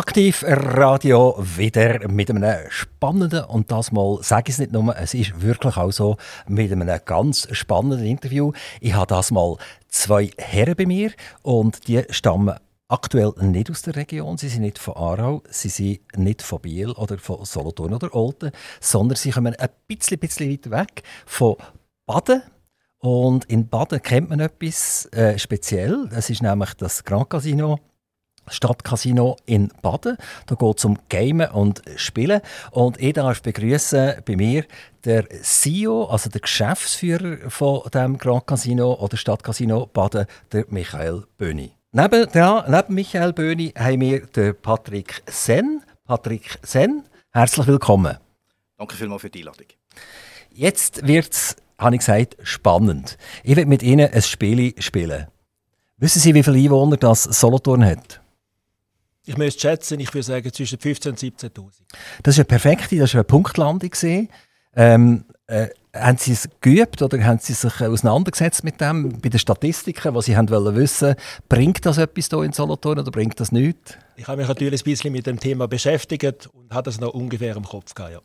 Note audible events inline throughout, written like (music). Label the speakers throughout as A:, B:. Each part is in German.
A: Aktiv Radio wieder mit einem spannenden, und das mal sage ich es nicht nur, es ist wirklich auch so, mit einem ganz spannenden Interview. Ich habe das mal zwei Herren bei mir und die stammen aktuell nicht aus der Region. Sie sind nicht von Aarau, sie sind nicht von Biel oder von Solothurn oder Olten, sondern sie kommen ein bisschen, bisschen weiter weg von Baden. Und in Baden kennt man etwas äh, speziell. Es ist nämlich das Grand Casino Stadtcasino in Baden. Da geht es um Gamen und Spielen. Und ich darf begrüßen bei mir der CEO, also der Geschäftsführer von dem Grand Casino oder Stadtcasino Baden, der Michael Böhni. Neben, ja, neben Michael Böhni haben wir den Patrick Sen. Patrick Sen, herzlich willkommen.
B: Danke vielmals für die Einladung.
A: Jetzt wird es, habe ich gesagt, spannend. Ich werde mit Ihnen ein Spiel spielen. Wissen Sie, wie viele Einwohner das Solothurn hat?
C: Ich müsste schätzen, ich würde sagen zwischen 15.000 und 17.000.
A: Das ist eine perfekte, das war eine Punktlandung. Ähm, äh, haben Sie es geübt oder haben Sie sich auseinandergesetzt mit dem bei den Statistiken, was Sie haben wollen wissen, bringt das etwas hier in Solothurn oder bringt das nichts?
C: Ich habe mich natürlich ein bisschen mit dem Thema beschäftigt und habe das noch ungefähr im Kopf gehabt. Ja.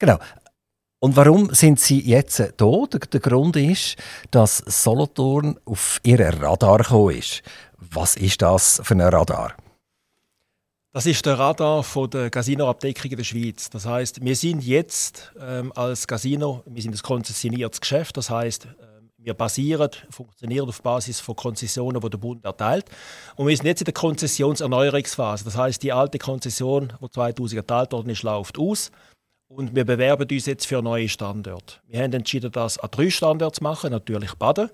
A: Genau. Und warum sind Sie jetzt hier? Der, der Grund ist, dass Solothurn auf Ihren Radar gekommen ist. Was ist das für ein Radar?
C: Das ist der Radar von der Casinoabdeckung in der Schweiz. Das heißt, wir sind jetzt ähm, als Casino, wir sind ein konzessioniertes Geschäft. Das heißt, äh, wir basieren, funktionieren auf Basis von Konzessionen, die der Bund erteilt. Und wir sind jetzt in der Konzessionserneuerungsphase. Das heißt, die alte Konzession, die 2000 erteilt worden ist, läuft aus. Und wir bewerben uns jetzt für neue Standorte. Wir haben entschieden, das an drei Standorte zu machen. Natürlich Baden,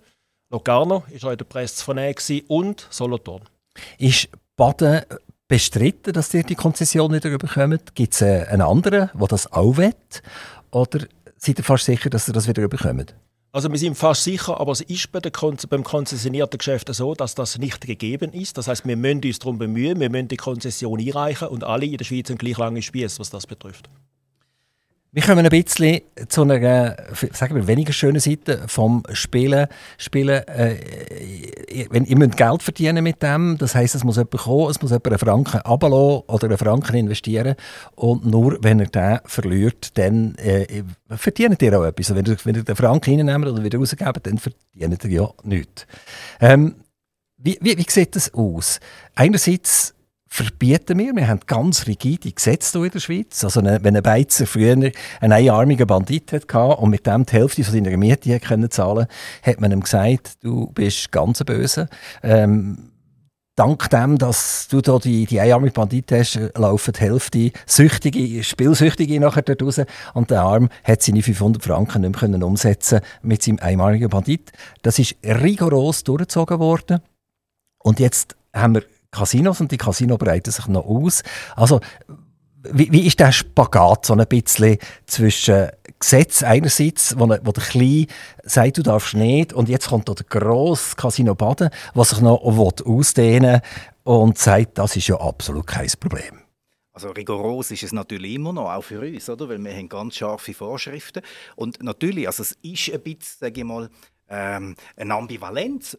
C: Locarno, ist der Presse vernehmen, und Solothurn.
A: Ist Baden bestritten, dass ihr die Konzession wieder bekommt? Gibt es äh, einen anderen, der das auch will? Oder seid ihr fast sicher, dass ihr das wieder bekommt?
C: Also wir sind fast sicher, aber es ist bei Kon beim konzessionierten Geschäft so, dass das nicht gegeben ist. Das heißt, wir müssen uns darum bemühen, wir müssen die Konzession einreichen und alle in der Schweiz haben gleich lange Spieß, was das betrifft.
A: Wir kommen ein bisschen zu einer sagen wir, weniger schönen Seite vom Spielen. Spielen äh, wenn, ihr müsst Geld verdienen mit dem, das heisst, es muss jemand kommen, es muss jemand einen Franken ablassen oder einen Franken investieren und nur wenn er den verliert, dann äh, verdient ihr auch etwas. Wenn ihr, wenn ihr den Franken reinnehmt oder wieder rausgebt, dann verdient ihr ja nichts. Ähm, wie, wie, wie sieht das aus? Einerseits verbieten wir. Wir haben ganz rigide Gesetze hier in der Schweiz. Also wenn ein Beizer früher einen einarmigen Bandit hatte und mit dem die Hälfte seiner Miete können zahlen hat man ihm gesagt, du bist ganz böse. Ähm, dank dem, dass du da die, die einarmige Bandit hast, laufen die Hälfte Süchtige, Spielsüchtige nachher dort raus und der Arm hat seine 500 Franken nicht mehr umsetzen mit seinem einmaligen Bandit. Das ist rigoros durchgezogen worden. Und jetzt haben wir Casinos und die Casino breiten sich noch aus. Also, wie, wie ist der Spagat so ein bisschen zwischen Gesetz einerseits, wo, wo der Kleine sagt, du darfst nicht, und jetzt kommt der grosse Casino Baden, was sich noch ausdehnen und sagt, das ist ja absolut kein Problem.
B: Also rigoros ist es natürlich immer noch, auch für uns, oder? weil wir haben ganz scharfe Vorschriften. Und natürlich, also es ist ein bisschen, sage ich mal, ähm, eine Ambivalenz,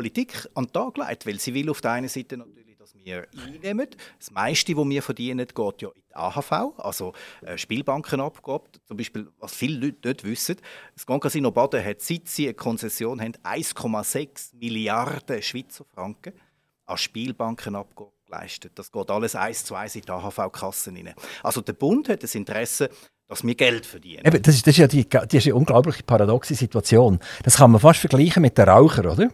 B: Politik an den Tag legt, weil sie will auf der einen Seite natürlich, dass wir einnehmen. Das meiste, was wir verdienen, geht ja in die AHV, also äh, Spielbankenabgabe. Zum Beispiel, was viele Leute nicht wissen, das Grand Casino Baden hat, seit sie eine Konzession haben, 1,6 Milliarden Schweizer Franken an Spielbankenabgabe geleistet. Das geht alles eins zu eins in die AHV-Kassen rein. Also der Bund hat das Interesse, dass wir Geld verdienen.
A: Eben, das, ist, das, ist ja die, das ist eine unglaubliche paradoxe Situation. Das kann man fast vergleichen mit den Rauchern, oder?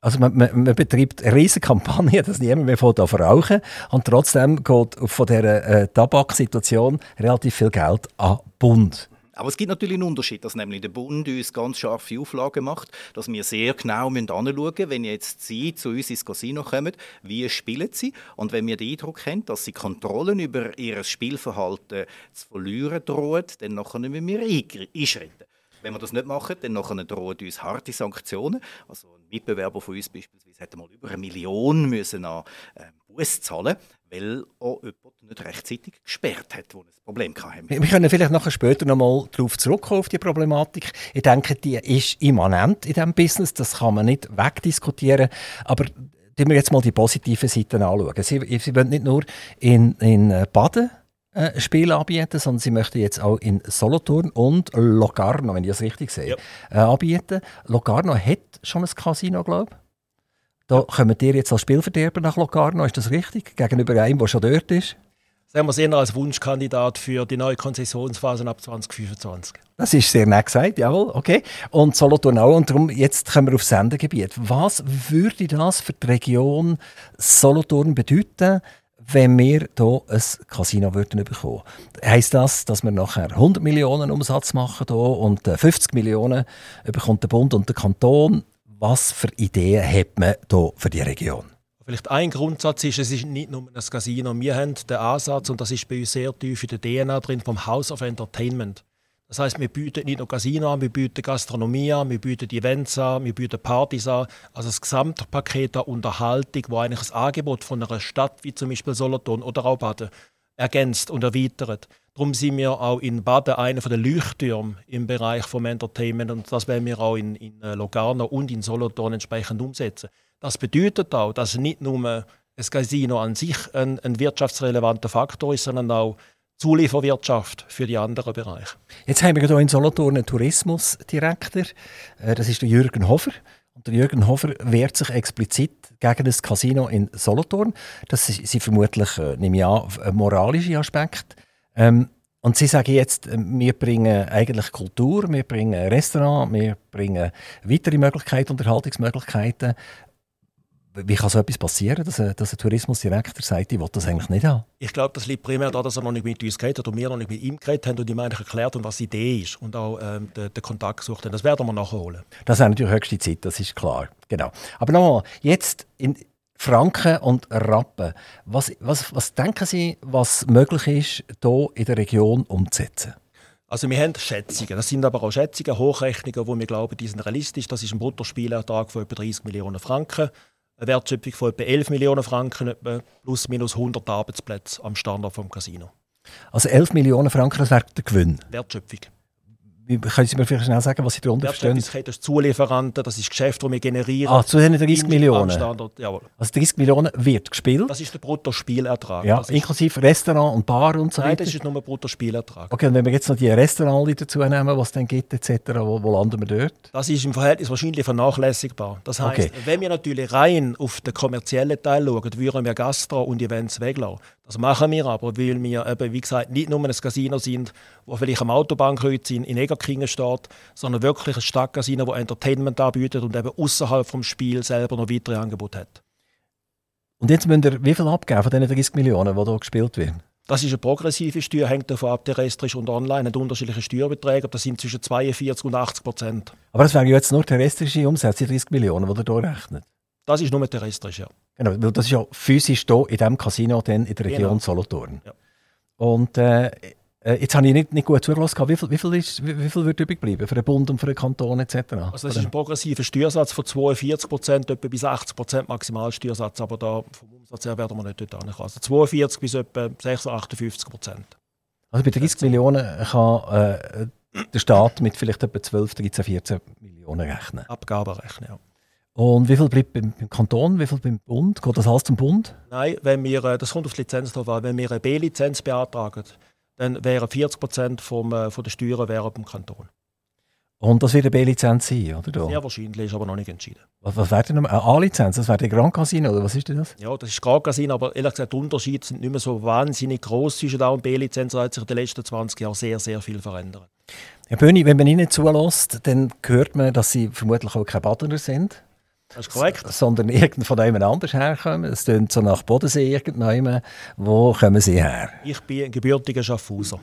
A: Also man, man, man, betreibt eine riesige Kampagne, (laughs) dass niemand mehr von rauchen und trotzdem geht von dieser äh, Tabaksituation relativ viel Geld an Bund.
B: Aber es gibt natürlich einen Unterschied, dass nämlich der Bund uns ganz scharfe Auflagen macht, dass wir sehr genau anschauen müssen, wenn jetzt Sie zu uns ins Casino kommen, wie spielen Sie? Und wenn wir den Eindruck haben, dass Sie Kontrollen über Ihr Spielverhalten zu verlieren drohen, dann müssen wir einschreiten. Wenn wir das nicht machen, dann drohen uns harte Sanktionen. Also ein Mitbewerber von uns beispielsweise hätte mal über eine Million müssen an äh, Buß zahlen, weil auch jemand nicht rechtzeitig gesperrt hat, wo ein Problem hatte.
A: Wir können vielleicht nachher später noch mal darauf zurückkommen auf die Problematik. Ich denke, die ist immanent in diesem Business, das kann man nicht wegdiskutieren. Aber wir jetzt mal die positiven Seiten anschauen. Sie, Sie wollen nicht nur in, in äh, Baden äh, Spiele anbieten, sondern Sie möchten jetzt auch in Solothurn und Locarno, wenn ich das richtig sehe,
C: Yep.
A: äh, anbieten. Locarno hat schon ein Casino, glaube ich. Da kommen ihr jetzt als Spielverderber nach Locarno, ist das richtig? Gegenüber einem, der schon dort ist?
C: Sehen wir es eher als Wunschkandidat für die neue Konzessionsphase ab 2025.
A: Das ist sehr nett gesagt, jawohl, okay. Und Solothurn auch. Und darum, jetzt kommen wir aufs Sendegebiet. Was würde das für die Region Solothurn bedeuten, wenn wir hier ein Casino würden bekommen? Heißt das, dass wir nachher 100 Millionen Umsatz machen hier und äh, 50 Millionen bekommt der Bund und der Kanton? Was für Ideen hat man hier für die Region?
C: Vielleicht ein Grundsatz ist, es ist nicht nur ein Casino. Wir haben den Ansatz, und das ist bei uns sehr tief in der DNA drin, vom House of Entertainment. Das heißt, wir bieten nicht nur Casino an, wir bieten Gastronomie an, wir bieten Events an, wir bieten Partys an. Also das Gesamtpaket an Unterhaltung, wo eigentlich das Angebot von einer Stadt wie zum Beispiel Solothurn oder auch Baden ergänzt und erweitert. Darum sind wir auch in Baden einer der Leuchttürme im Bereich vom Entertainment und das werden wir auch in, in äh, Locarno und in Solothurn entsprechend umsetzen. Das bedeutet auch, dass nicht nur ein Casino an sich ein, ein wirtschaftsrelevanter Faktor ist, sondern auch Zulieferwirtschaft für die anderen Bereiche.
A: Jetzt haben wir hier in Solothurn einen Tourismusdirektor. Äh, Das ist der Jürgen Hofer. Und der Jürgen Hofer wehrt sich explizit gegen das Casino in Solothurn. Das sind vermutlich, äh, nehme ich an, äh, moralische Aspekte. Ähm, und Sie sagen jetzt, wir bringen eigentlich Kultur, wir bringen Restaurant, wir bringen weitere Möglichkeiten, Unterhaltungsmöglichkeiten. Wie kann so etwas passieren, dass ein, dass ein Tourismusdirektor sagt, ich will das eigentlich nicht haben?
C: Ich glaube, das liegt primär daran, dass er noch nicht mit uns geredet hat und wir noch nicht mit ihm geredet haben und ihm eigentlich erklärt haben, was die Idee ist und auch ähm, den, den Kontakt gesucht haben. Das werden wir nachholen.
A: Das wäre natürlich höchste Zeit, das ist klar. Genau. Aber nochmal, jetzt in Franken und Rappen. Was, was, was denken Sie, was möglich ist, hier in der Region umzusetzen?
C: Also wir haben Schätzungen. Das sind aber auch Schätzungen, Hochrechnungen, wo wir glauben, die sind realistisch. Das ist ein Bruttospielertrag von etwa 30 Millionen Franken, eine Wertschöpfung von etwa 11 Millionen Franken, etwa plus minus 100 Arbeitsplätze am Standort vom Casino.
A: Also 11 Millionen Franken, das wäre der Gewinn.
C: Wertschöpfung.
A: Können Sie mir vielleicht schnell sagen, was Sie darunter verstehen?
C: Wertschöpfungskette ist Zulieferanten, das ist Geschäft, das wir generieren.
A: Ah, zu den 30
C: Am
A: Millionen.
C: Standort, jawohl.
A: Also 30 Millionen wird gespielt.
C: Das ist der Bruttospielertrag.
A: Ja,
C: das
A: inklusive Restaurant und Bar und so
C: nein,
A: weiter.
C: das ist nur ein Bruttospielertrag.
A: Okay, und wenn wir jetzt noch die Restaurants dazu nehmen, was es dann gibt, etc., wo, wo landen wir dort?
C: Das ist im Verhältnis wahrscheinlich vernachlässigbar. Das heißt,
A: Okay.
C: wenn wir natürlich rein auf den kommerziellen Teil schauen, würden wir Gastro und Events weglassen. Das machen wir aber, weil wir eben, wie gesagt, nicht nur ein Casino sind, wo vielleicht am Autobahnkreuz in, in Egerkingen steht, sondern wirklich ein Stadtcasino, das Entertainment anbietet und eben außerhalb vom Spiel selber noch weitere Angebote hat.
A: Und jetzt müsst ihr wie viel abgeben von diesen 30 Millionen, die hier gespielt werden?
C: Das ist eine progressive Steuer, hängt davon ab, der Rest ist und online, hat unterschiedliche Steuerbeträge, das sind zwischen 42 und 80 Prozent.
A: Aber das wäre ja jetzt nur terrestrische Umsätze, die 30 Millionen, die ihr hier rechnet.
C: Das ist nur terrestrisch, ja.
A: Genau, weil das ist ja physisch hier in diesem Casino dann in der Region
C: Genau.
A: Solothurn.
C: Ja.
A: Und äh, äh, jetzt habe ich nicht, nicht gut zugelassen. Wie viel, wie, viel ist, wie, wie viel wird übrig bleiben für den Bund und für den Kanton etc.?
C: Also das ist ein progressiver Steuersatz von 42 Prozent, etwa bis 80 Prozent Maximalsteuersatz, aber da vom Umsatz her werden wir nicht dort ankommen. Also 42 bis etwa 56, 58 Prozent.
A: Also bei 30 Millionen kann äh, der Staat mit vielleicht etwa 12, 13, 14 Millionen rechnen.
C: Abgaben rechnen, ja.
A: Und wie viel bleibt beim, beim Kanton, wie viel beim Bund? Geht das alles zum Bund?
C: Nein, wenn wir, äh, das kommt auf die Lizenz drauf an, wenn wir eine B-Lizenz beantragen, dann wären 40 Prozent vom, äh, von der Steuern wären beim Kanton.
A: Und das wird eine B-Lizenz sein, oder? Da?
C: Sehr wahrscheinlich, ist aber noch nicht entschieden.
A: Was, was wäre denn? Eine A-Lizenz? Das wäre der Grand Casino, oder was ist denn das?
C: Ja, das ist gerade Casino, aber ehrlich gesagt, die Unterschiede sind nicht mehr so wahnsinnig groß zwischen A und B-Lizenz. Da hat sich in den letzten 20 Jahren sehr, sehr viel verändert.
A: Herr Böhni, wenn man Ihnen zulässt, dann hört man, dass Sie vermutlich auch keine Badener sind.
C: Das ist korrekt.
A: sondern irgend von jemand anders herkommen. Es tönt so nach Bodensee irgendjemand. Wo kommen Sie her?
C: Ich bin ein gebürtiger Schaffhauser.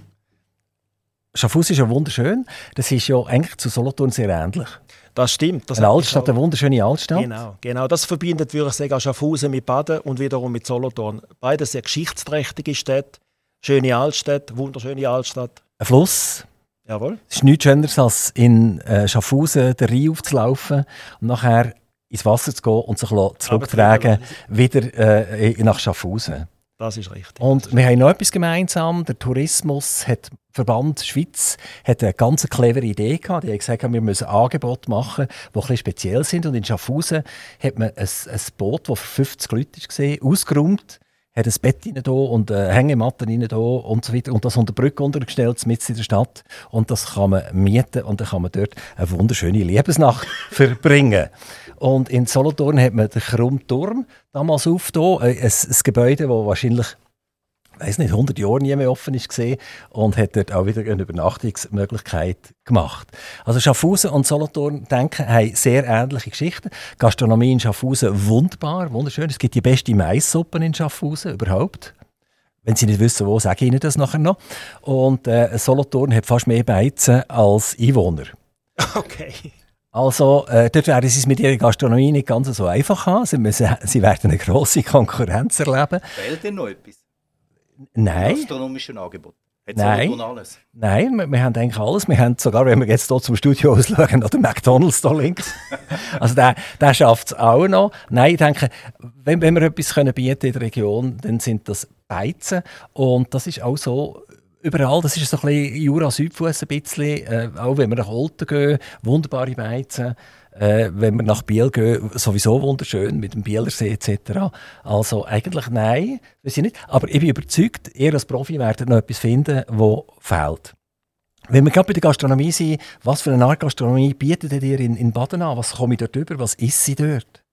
A: Schaffhausen ist ja wunderschön. Das ist ja eigentlich zu Solothurn sehr ähnlich.
C: Das stimmt. Das
A: Eine Altstadt, eine wunderschöne Altstadt.
C: Genau, genau. Das verbindet, würde ich sagen, Schaffhausen mit Baden und wiederum mit Solothurn. Beides sehr geschichtsträchtige Städte. Schöne Altstadt, wunderschöne Altstadt.
A: Ein Fluss.
C: Jawohl.
A: Es ist nichts Schöneres, als in äh, Schaffhausen den Rhein aufzulaufen und nachher ins Wasser zu gehen und sich zurückzutragen, wieder äh, nach Schaffhausen.
C: Das ist richtig.
A: Und wir haben noch etwas gemeinsam. Der Tourismus hat Verband Schweiz hat eine ganz clevere Idee gehabt. Die haben gesagt, wir müssen Angebote machen, die ein speziell sind. Und in Schaffhausen hat man ein, ein Boot, das für 50 Leute war, ausgeräumt hat ein Bett rein da und eine Hängematte rein da und so weiter und das unter Brücke untergestellt, mitten in der Stadt und das kann man mieten und dann kann man dort eine wunderschöne Liebesnacht (laughs) verbringen. Und in Solothurn hat man den Krummturm damals aufgetan, ein, ein Gebäude, das wahrscheinlich weiß nicht, 100 Jahre nie mehr offen ist gesehen und hat dort auch wieder eine Übernachtungsmöglichkeit gemacht. Also Schaffhausen und Solothurn denken haben sehr ähnliche Geschichten. Gastronomie in Schaffhausen wunderbar, wunderschön. Es gibt die beste Maissuppe in Schaffhausen überhaupt. Wenn Sie nicht wissen, wo, sage ich Ihnen das nachher noch. Und äh, Solothurn hat fast mehr Beizen als Einwohner. (laughs)
C: Okay.
A: Also, äh, dort werden sie es mit ihrer Gastronomie nicht ganz so einfach haben. Sie, müssen, (laughs) sie werden eine grosse Konkurrenz erleben.
B: Fehlt denn noch etwas?
A: Nein.
B: Gastronomischen Angebot. Hat
A: Nein.
B: alles?
A: Nein, wir, wir, haben eigentlich alles. Wir haben sogar, wenn wir jetzt hier zum Studio ausschauen, den McDonalds da links. (laughs) also der, der schafft es auch noch. Nein, ich denke, wenn, wenn wir etwas können bieten in der Region, dann sind das Beizen. Und das ist auch so überall, das ist so ein bisschen Jura-Südfuss ein bisschen, äh, auch wenn wir nach Olten gehen, wunderbare Beizen. Äh, wenn wir nach Biel gehen, sowieso wunderschön mit dem Bielersee etc. Also eigentlich nein, weiß ich nicht. Aber ich bin überzeugt, ihr als Profi werdet noch etwas finden, das fehlt. Wenn wir gerade bei der Gastronomie sind, was für eine Art Gastronomie bietet ihr in, in Baden an? Was komme ich dort über? Was ist sie dort?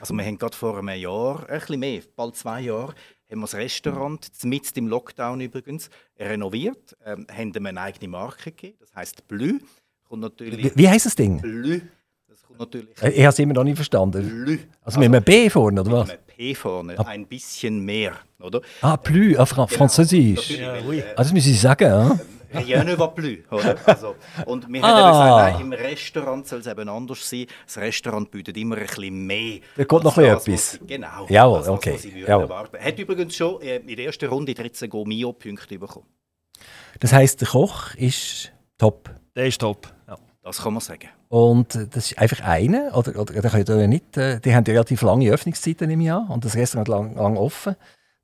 B: Also wir haben gerade vor einem Jahr, ein bisschen mehr, bald zwei Jahre, haben wir das Restaurant, mitten im Lockdown übrigens, renoviert, ähm, haben ihm eine eigene Marke gegeben, das heisst Blü.
A: wie, wie heisst das Ding?
B: Blü natürlich.
A: Ich habe es immer noch nicht verstanden. Lü. Also, also mit einem B vorne, oder was? Mit
B: einem P vorne, ah. ein bisschen mehr, oder?
A: Ah, plus, ah, Fra genau. Französisch. Ja, oui. Also das müssen Sie sagen, ja?
B: Rien ne va plus. Oder? (laughs) Also, und wir ah. haben gesagt, nein, im Restaurant soll es eben anders sein. Das Restaurant bietet immer ein bisschen mehr.
A: Da kommt noch das, etwas.
B: genau.
A: Jawohl, das, okay.
B: Jawohl. Hat übrigens schon äh, in der ersten Runde 13 Go-Mio-Punkte bekommen.
A: Das heisst, der Koch ist top?
C: Der ist top, ja.
B: Das kann man sagen.
A: Und das ist einfach eine, oder, oder, oder nicht, äh, die haben ja relativ lange Öffnungszeiten im Jahr und das Restaurant lang, lang offen.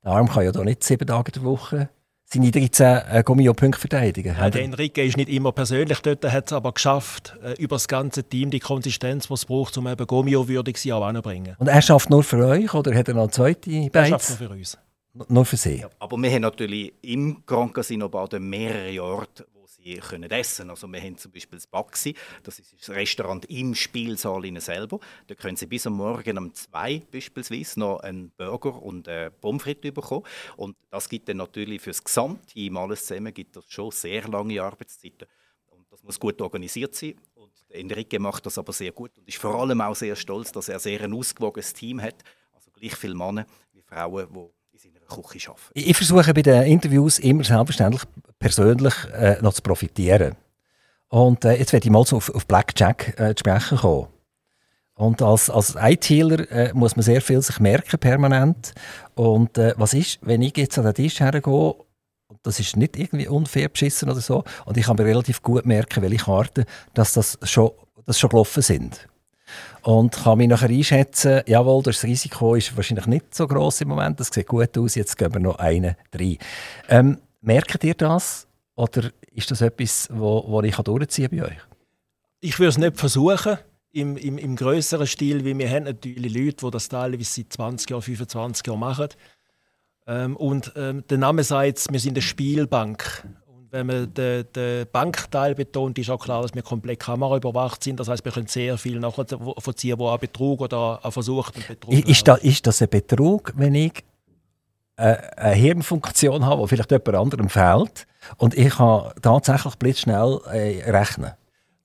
A: Der Arm kann ja da nicht sieben Tage der Woche seine 13 äh, Gummio-Punkte verteidigen.
C: Ja, der Enrique ist nicht immer persönlich dort, hat es aber geschafft, äh, über das ganze Team die Konsistenz, die es braucht, um eben Gummio-würdig sie auch anzubringen.
A: Und er schafft nur für euch oder hat er noch eine zweite Beiz? Er
C: schafft nur für uns.
A: Nur für Sie? Ja,
B: aber wir haben natürlich im Grand Casino Baden mehrere Orte, die können essen. Also wir haben zum Beispiel das Baxi, das ist das Restaurant im Spielsaal selber. Da können Sie bis am Morgen um zwei beispielsweise noch einen Burger und eine Pommes frites bekommen. Und das gibt dann natürlich für das Gesamtteam alles zusammen gibt das schon sehr lange Arbeitszeiten. Und das muss gut organisiert sein. Und Enrique macht das aber sehr gut und ist vor allem auch sehr stolz, dass er sehr ein ausgewogenes Team hat. Also gleich viele Männer wie Frauen, die Küche arbeiten.
A: Ich versuche bei den Interviews immer selbstverständlich persönlich äh, noch zu profitieren. Und äh, jetzt werde ich mal so auf, auf Blackjack äh, zu sprechen kommen. Und als, als ITler äh, muss man sehr viel sich merken, permanent. Und äh, was ist, wenn ich jetzt an den Tisch hergehe, das ist nicht irgendwie unfair beschissen oder so, und ich kann mir relativ gut merken, welche Karten dass das schon, das schon gelaufen sind und kann mich nachher einschätzen, jawohl, das Risiko ist wahrscheinlich nicht so groß im Moment, das sieht gut aus, jetzt gehen wir noch einen rein. Ähm, merkt ihr das oder ist das etwas, wo, wo ich durchziehen bei euch?
C: Ich würde es nicht versuchen, im, im, im größeren Stil, wie wir haben natürlich Leute, die das teilweise seit 20 Jahren, 25 Jahren machen. Ähm, und ähm, der Name sagt, wir sind eine Spielbank wenn man den, den Bankteil betont, ist auch klar, dass wir komplett kameraüberwacht sind. Das heißt, wir können sehr viel nachvollziehen, wo ein Betrug oder ein versuchter Betrug
A: ist, da, ist das ein Betrug, wenn ich äh, eine Hirnfunktion habe, die vielleicht jemand anderem fehlt und ich kann tatsächlich blitzschnell äh, rechnen?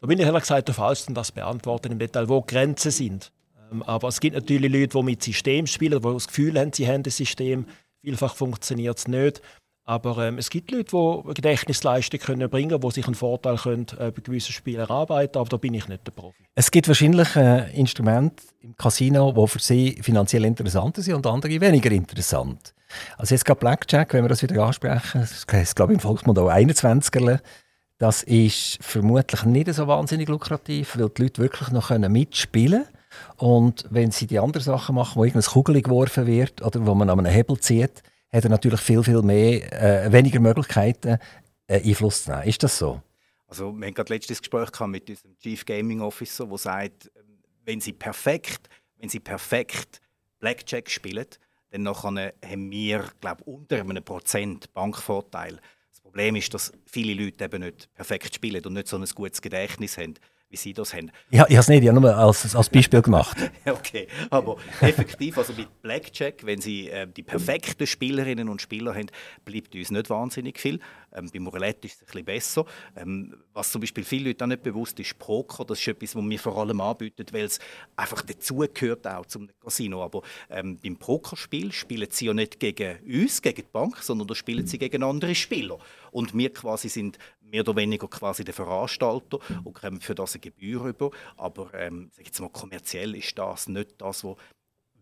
C: Da bin ich ehrlich gesagt der Falschste, das beantworten im Detail, wo Grenzen sind. Ähm, aber es gibt natürlich Leute, die mit System spielen, die das Gefühl haben, sie haben das System. Vielfach funktioniert es nicht. Aber ähm, es gibt Leute, die Gedächtnisleistung können bringen können, die sich einen Vorteil können, äh, bei gewissen Spielen erarbeiten aber da bin ich nicht der Profi.
A: Es gibt wahrscheinlich äh, Instrumente im Casino, die für Sie finanziell interessanter sind und andere weniger interessant. Also jetzt gerade Blackjack, wenn wir das wieder ansprechen, das heißt, glaube ich im Volksmund auch 21er, das ist vermutlich nicht so wahnsinnig lukrativ, weil die Leute wirklich noch mitspielen können. Und wenn sie die anderen Sachen machen, wo irgendeine Kugel geworfen wird oder wo man an einem Hebel zieht, hat er natürlich viel, viel mehr, äh, weniger Möglichkeiten, äh, Einfluss zu nehmen. Ist das so?
B: Also, wir haben gerade letztes Gespräch mit unserem Chief Gaming Officer, der sagt, wenn sie perfekt, wenn sie perfekt Blackjack spielen, dann haben wir, glaube unter einem Prozent Bankvorteil. Das Problem ist, dass viele Leute eben nicht perfekt spielen und nicht so ein gutes Gedächtnis haben wie Sie das haben.
A: Ja, ich habe es nicht, ich habe nur als, als Beispiel gemacht. (laughs)
B: okay, aber effektiv, also mit Blackjack, wenn Sie äh, die perfekten Spielerinnen und Spieler haben, bleibt uns nicht wahnsinnig viel. Ähm, beim Roulette ist es ein bisschen besser. Ähm, was zum Beispiel viele Leute auch nicht bewusst ist, Poker, das ist etwas, was wir vor allem anbieten, weil es einfach dazugehört auch zum Casino. Aber ähm, beim Pokerspiel spielen Sie ja nicht gegen uns, gegen die Bank, sondern da spielen Sie gegen andere Spieler. Und wir quasi sind mehr oder weniger quasi der Veranstalter und kommen für das eine Gebühr über. Aber ähm, sag jetzt mal, kommerziell ist das nicht das, was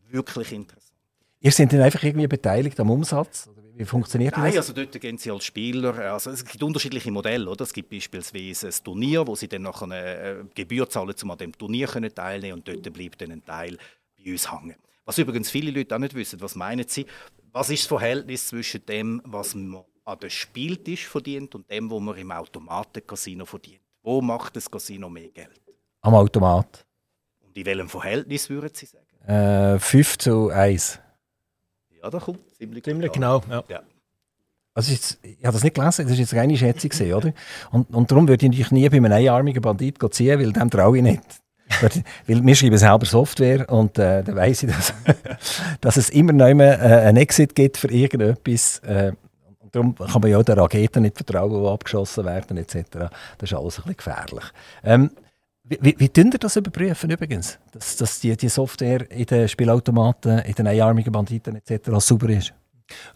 B: wirklich interessant ist.
A: Ihr seid dann einfach irgendwie beteiligt am Umsatz? Wie funktioniert
B: das? Nein, also dort gehen Sie als Spieler, also es gibt unterschiedliche Modelle. Oder? Es gibt beispielsweise ein Turnier, wo Sie dann nachher eine äh, Gebühr zahlen, um an dem Turnier können teilnehmen und dort bleibt dann ein Teil bei uns hängen. Was übrigens viele Leute auch nicht wissen, was meinen Sie? Was ist das Verhältnis zwischen dem, was man an den Spieltisch verdient und dem, was man im Automatencasino verdient? Wo macht das Casino mehr Geld?
A: Am Automat.
B: Und in welchem Verhältnis würden Sie sagen?
A: Äh, 5 zu 1.
B: Ja, da kommt ziemlich,
C: ziemlich genau. Ja. ja.
A: Also jetzt, ich habe das nicht gelesen, das ist jetzt eine Schätzung, oder? Und, und darum würde ich natürlich nie bei einem einarmigen Bandit ziehen, weil dem traue ich nicht. weil wir schreiben selber Software und äh, dann weiss ich, dass, (laughs) dass es immer noch äh, einen Exit gibt für irgendetwas. Äh, darum kann man ja auch den Raketen nicht vertrauen, die abgeschossen werden etc. Das ist alles ein bisschen gefährlich. Ähm, wie, wie, ihr das überprüfen übrigens? Dass, dass die, die Software in den Spielautomaten, in den einarmigen Banditen etc. sauber ist?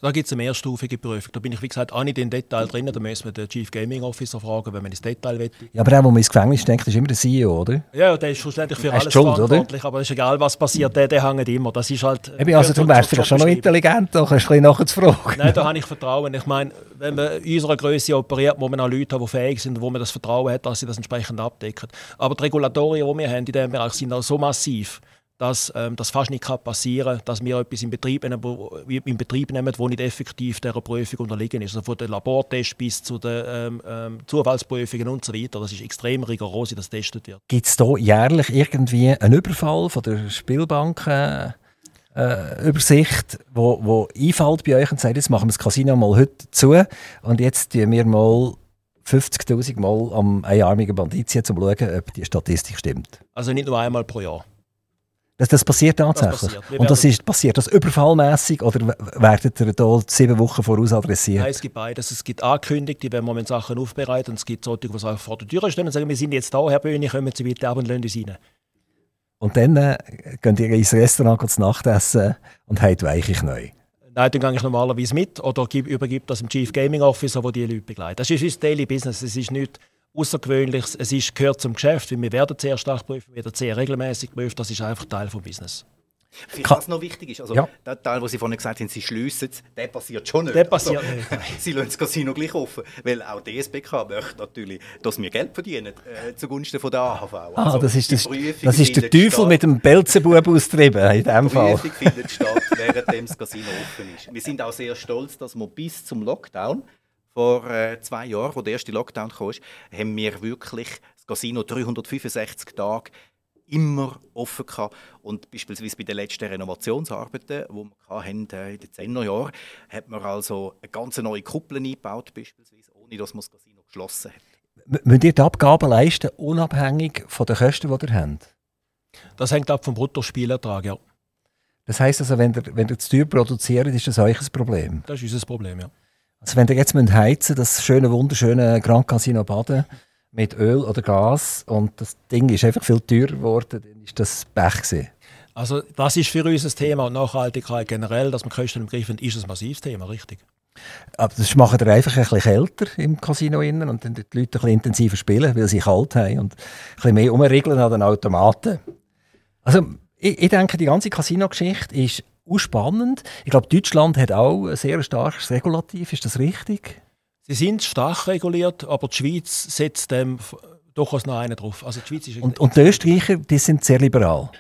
C: Da gibt es eine mehrstufige Prüfung. Da bin ich, wie gesagt, auch nicht im Detail drin. Da müssen wir den Chief Gaming Officer fragen, wenn man ins Detail will.
A: Ja, aber der, der ins Gefängnis denkt, ist immer der CEO, oder?
C: Ja, der ist schlussendlich für alles schuld, verantwortlich. Oder? Aber es ist egal, was passiert, der, der hängt immer. Das ist halt...
A: Eben, also du wärst vielleicht schon noch intelligent, da kannst du ein bisschen nachzufragen.
C: Nein, da habe ich Vertrauen. Ich meine, wenn man in unserer Größe operiert, muss man auch Leute haben, die fähig sind, wo man das Vertrauen hat, dass sie das entsprechend abdecken. Aber die Regulatorien, die wir haben in diesem Bereich, sind auch so massiv, dass ähm, das fast nicht passieren kann, dass wir etwas in Betrieb, nehmen, in Betrieb nehmen, wo nicht effektiv der Prüfung unterliegen ist. Also von den Labortests bis zu den ähm, ähm, Zufallsprüfungen und so weiter. Das ist extrem rigoros, wie das getestet wird.
A: Gibt es da jährlich irgendwie einen Überfall von der Spielbank? Äh, äh, Übersicht, wo, wo einfällt bei euch und sagt, jetzt machen wir das Casino mal heute zu und jetzt tun wir mal 50.000 Mal am einarmigen Bandit um zu schauen, ob die Statistik stimmt.
C: Also nicht nur einmal pro Jahr.
A: Das, das passiert tatsächlich. Das passiert. Und das ist, passiert das überfallmäßig oder werdet ihr da sieben Wochen voraus adressiert?
C: Nein, es gibt beides. Es gibt Ankündigte, wenn wir Sachen aufbereiten und es gibt solche, die vor der Tür stehen und sagen, wir sind jetzt da, Herr Böhni, kommen Sie bitte ab und lassen uns rein.
A: Und dann äh, geht ihr ins Restaurant zu Nacht essen und habt weiche neu.
C: Nein, dann gehe ich normalerweise mit oder übergebe das dem Chief Gaming Officer, der die Leute begleitet. Das ist unser Daily Business. Es ist nicht Außergewöhnliches. Es ist, gehört zum Geschäft, weil wir werden sehr stark prüfen, wir werden sehr regelmäßig prüfen. Das ist einfach Teil des Business.
B: was noch wichtig ist, also ja. der Teil, wo Sie vorhin gesagt haben, Sie schliessen der passiert schon nicht.
C: Der passiert also,
B: nicht. (laughs) Sie lassen das Casino gleich offen, weil auch die SBK möchte natürlich, dass wir Geld verdienen äh, zugunsten von der AHV.
A: Ah, also, das ist, das, das ist der Teufel statt, mit dem Belzebub austrieben in dem Fall.
B: Die Prüfung findet statt, während das Casino offen ist. Wir sind auch sehr stolz, dass wir bis zum Lockdown vor äh, zwei Jahren, wo der erste Lockdown kam, haben wir wirklich das Casino 365 Tage immer offen gehabt. Und beispielsweise bei den letzten Renovationsarbeiten, die wir hatten, äh, in den 10er Jahren, hat man also eine ganz neue Kuppel eingebaut, beispielsweise, ohne dass man das Casino geschlossen hat.
A: Müsst ihr die Abgaben leisten, unabhängig von den Kosten, die ihr habt?
C: Das hängt ab vom Bruttospielertrag, ja.
A: Das heisst also, wenn ihr, wenn ihr zu teuer produziert, ist das euch ein Problem?
C: Das ist unser Problem, ja.
A: Also wenn ihr jetzt heizen das schöne, wunderschöne Grand Casino Baden mit Öl oder Gas und das Ding ist einfach viel teurer geworden, dann ist das Pech gewesen.
C: Also das ist für uns ein Thema und Nachhaltigkeit generell, dass man Kosten im Griff hat, ist ein massives Thema, richtig.
A: Aber das macht ihr einfach ein bisschen kälter im Casino innen und dann die Leute ein bisschen intensiver spielen, weil sie kalt haben und ein bisschen mehr umregeln an den Automaten. Also ich, ich denke, die ganze Casino-Geschichte ist spannend. Ich glaube, Deutschland hat auch ein sehr starkes Regulativ. Ist das richtig?
C: Sie sind stark reguliert, aber die Schweiz setzt dem durchaus noch einen drauf. Also die Schweiz ist
A: und, und die Österreicher die sind sehr liberal?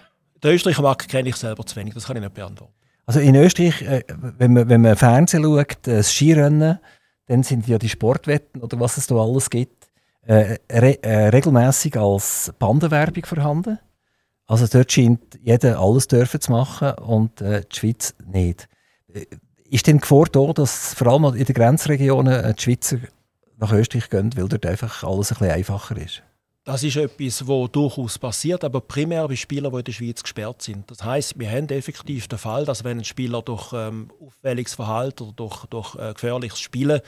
C: Den Österreicher Markt kenne ich selber zu wenig, das kann ich nicht beantworten.
A: Also in Österreich, äh, wenn, man, wenn man Fernsehen schaut, äh, das Skirennen, dann sind ja die Sportwetten oder was es da alles gibt, äh, re äh, regelmäßig als Bandenwerbung vorhanden. Also dort scheint jeder alles dürfen zu machen und äh, die Schweiz nicht. Äh, ist denn die Gefahr da, dass vor allem in den Grenzregionen äh, die Schweizer nach Österreich gehen, weil dort einfach alles ein bisschen einfacher ist?
C: Das ist etwas, was durchaus passiert, aber primär bei Spielern, die in der Schweiz gesperrt sind. Das heißt, wir haben effektiv den Fall, dass wenn ein Spieler durch ähm, auffälliges Verhalten oder durch, durch äh, gefährliches Spielen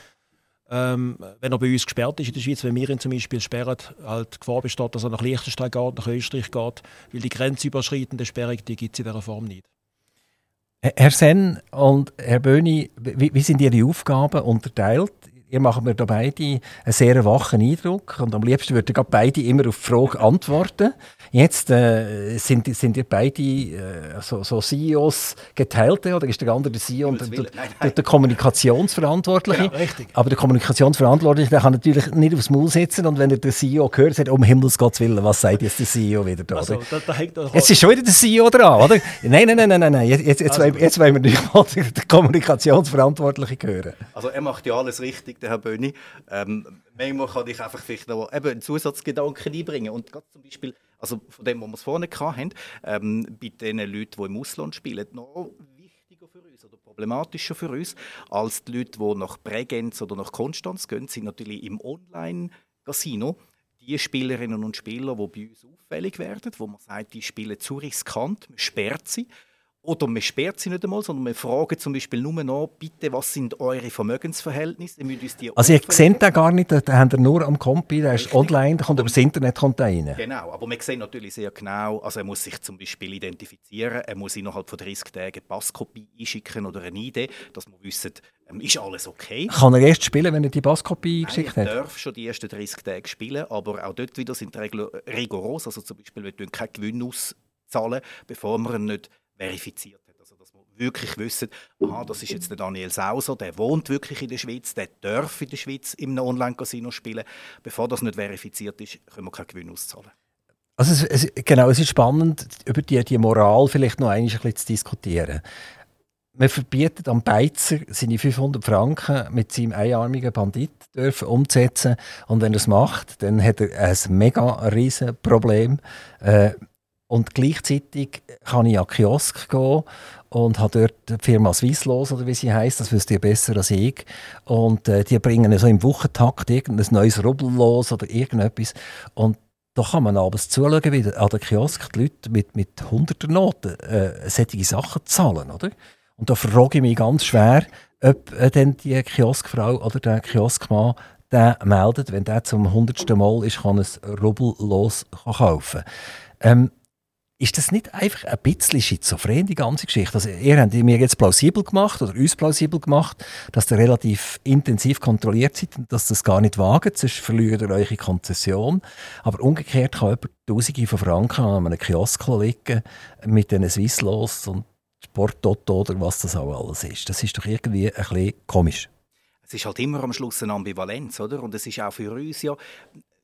C: ähm, wenn er bei uns gesperrt ist in der Schweiz, wenn wir ihn zum Beispiel sperren, halt die Gefahr besteht, dass er nach Liechtenstein geht, nach Österreich geht, weil die grenzüberschreitende Sperrung, die gibt es in dieser Form nicht.
A: Herr Sen und Herr Böhni, wie, wie sind Ihre Aufgaben unterteilt? ihr macht mir da beide einen sehr wachen Eindruck und am liebsten würden beide immer auf die Frage antworten. Jetzt äh, sind, sind ihr beide äh, so, so CEOs geteilte oder ist der andere der CEO und der, der, der, Kommunikationsverantwortliche?
C: Ja, richtig.
A: Aber der Kommunikationsverantwortliche der kann natürlich nicht aufs Maul sitzen und wenn er den CEO hört, sagt um Himmels Gottes Willen, was sagt jetzt der CEO wieder da? Also, da, da hängt jetzt ist schon wieder der CEO dran, oder? nein, nein, nein, nein, nein, jetzt, jetzt, jetzt, also, jetzt wollen wir nicht mal den Kommunikationsverantwortliche hören.
B: Also er macht ja alles richtig der Herr Böhni. Ähm, manchmal kann ich einfach vielleicht noch eben einen Zusatzgedanken einbringen. Und gerade zum Beispiel, also von dem, was wir vorne hatten, ähm, bei den Leuten, die im Ausland spielen, noch wichtiger für uns oder problematischer für uns, als die Leute, die nach Bregenz oder nach Konstanz gehen, sind natürlich im Online-Casino die Spielerinnen und Spieler, die bei uns auffällig werden, wo man sagt, die spielen zu riskant, man sperrt sie. Oder man sperrt sie nicht einmal, sondern wir fragen zum Beispiel nur noch, bitte, was sind eure Vermögensverhältnisse?
A: also ihr seht den gar nicht, den habt ihr nur am Kompi, der ist online, der kommt über das Internet kommt rein.
B: Genau, aber wir sehen natürlich sehr genau, also er muss sich zum Beispiel identifizieren, er muss innerhalb von 30 Tagen eine Passkopie einschicken oder eine Idee, dass wir wissen, ähm, ist alles okay.
A: Kann er erst spielen, wenn er die Passkopie geschickt hat?
B: Er darf schon die ersten 30 Tage spielen, aber auch dort wieder sind die Regeln rigoros, also zum Beispiel, wir dürfen keinen Gewinn auszahlen, bevor wir ihn nicht verifiziert hat. Also, dass wir wirklich wissen, aha, das ist jetzt der Daniel Sauser, der wohnt wirklich in der Schweiz, der darf in der Schweiz im Online-Casino spielen. Bevor das nicht verifiziert ist, können wir keinen Gewinn auszahlen.
A: Also es, es, genau, es ist spannend, über die, die Moral vielleicht noch ein bisschen zu diskutieren. Man verbietet am Beizer seine 500 Franken mit seinem einarmigen Bandit dürfen umzusetzen. Und wenn er es macht, dann hat er ein mega riesen Problem. Äh, und gleichzeitig kann ich an den Kiosk gehen und habe dort die Firma Swisslos, oder wie sie heißt, das wisst ihr besser als ich. Und äh, die bringen so im Wochentakt irgendein neues Rubel los oder irgendetwas. Und da kann man abends zuschauen, wie an der Kiosk die Leute mit, mit hunderter Noten äh, solche Sachen zahlen, oder? Und da frage ich mich ganz schwer, ob äh, denn die Kioskfrau oder der Kioskmann der meldet, wenn der zum hundertsten Mal ist, kann es Rubel los kaufen. Ähm, ist das nicht einfach ein bisschen schizophren, die ganze Geschichte? Also, ihr habt mir jetzt plausibel gemacht oder uns plausibel gemacht, dass ihr relativ intensiv kontrolliert seid und dass das gar nicht wagt, sonst verliert ihr eure Konzession. Aber umgekehrt kann jemand Tausende von Franken an einem Kiosk liegen mit diesen Swisslos und Sporttoto oder was das auch alles ist. Das ist doch irgendwie ein bisschen komisch.
B: Es ist halt immer am Schluss eine Ambivalenz, oder? Und es ist auch für uns ja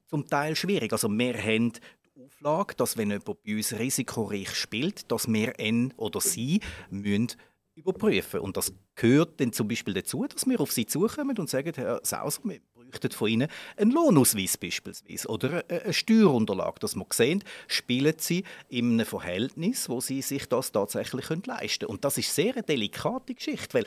B: zum Teil schwierig. Also wir haben Auflage, dass wenn jemand bei uns risikoreich spielt, dass wir ihn oder sie müssen überprüfen Und das gehört dann zum Beispiel dazu, dass wir auf sie zukommen und sagen, Herr Sauser, wir bräuchten von Ihnen einen Lohnausweis beispielsweise oder eine Steuerunterlage, dass wir sehen, spielen Sie in einem Verhältnis, wo Sie sich das tatsächlich leisten können. Und das ist sehr eine delikate Geschichte, weil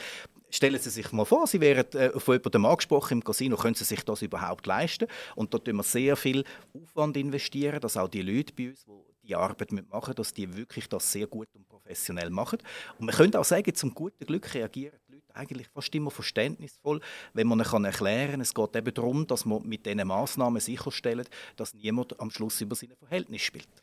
B: Stellen Sie sich mal vor, Sie wären äh, von jemandem angesprochen im Casino, können Sie sich das überhaupt leisten? Und dort investieren wir sehr viel Aufwand investieren, dass auch die Leute bei uns, die die Arbeit machen dass die wirklich das sehr gut und professionell machen. Und man könnte auch sagen, zum guten Glück reagieren die Leute eigentlich fast immer verständnisvoll, wenn man ihnen erklären kann, es geht eben darum, dass man mit diesen Massnahmen sicherstellt, dass niemand am Schluss über seine Verhältnisse spielt.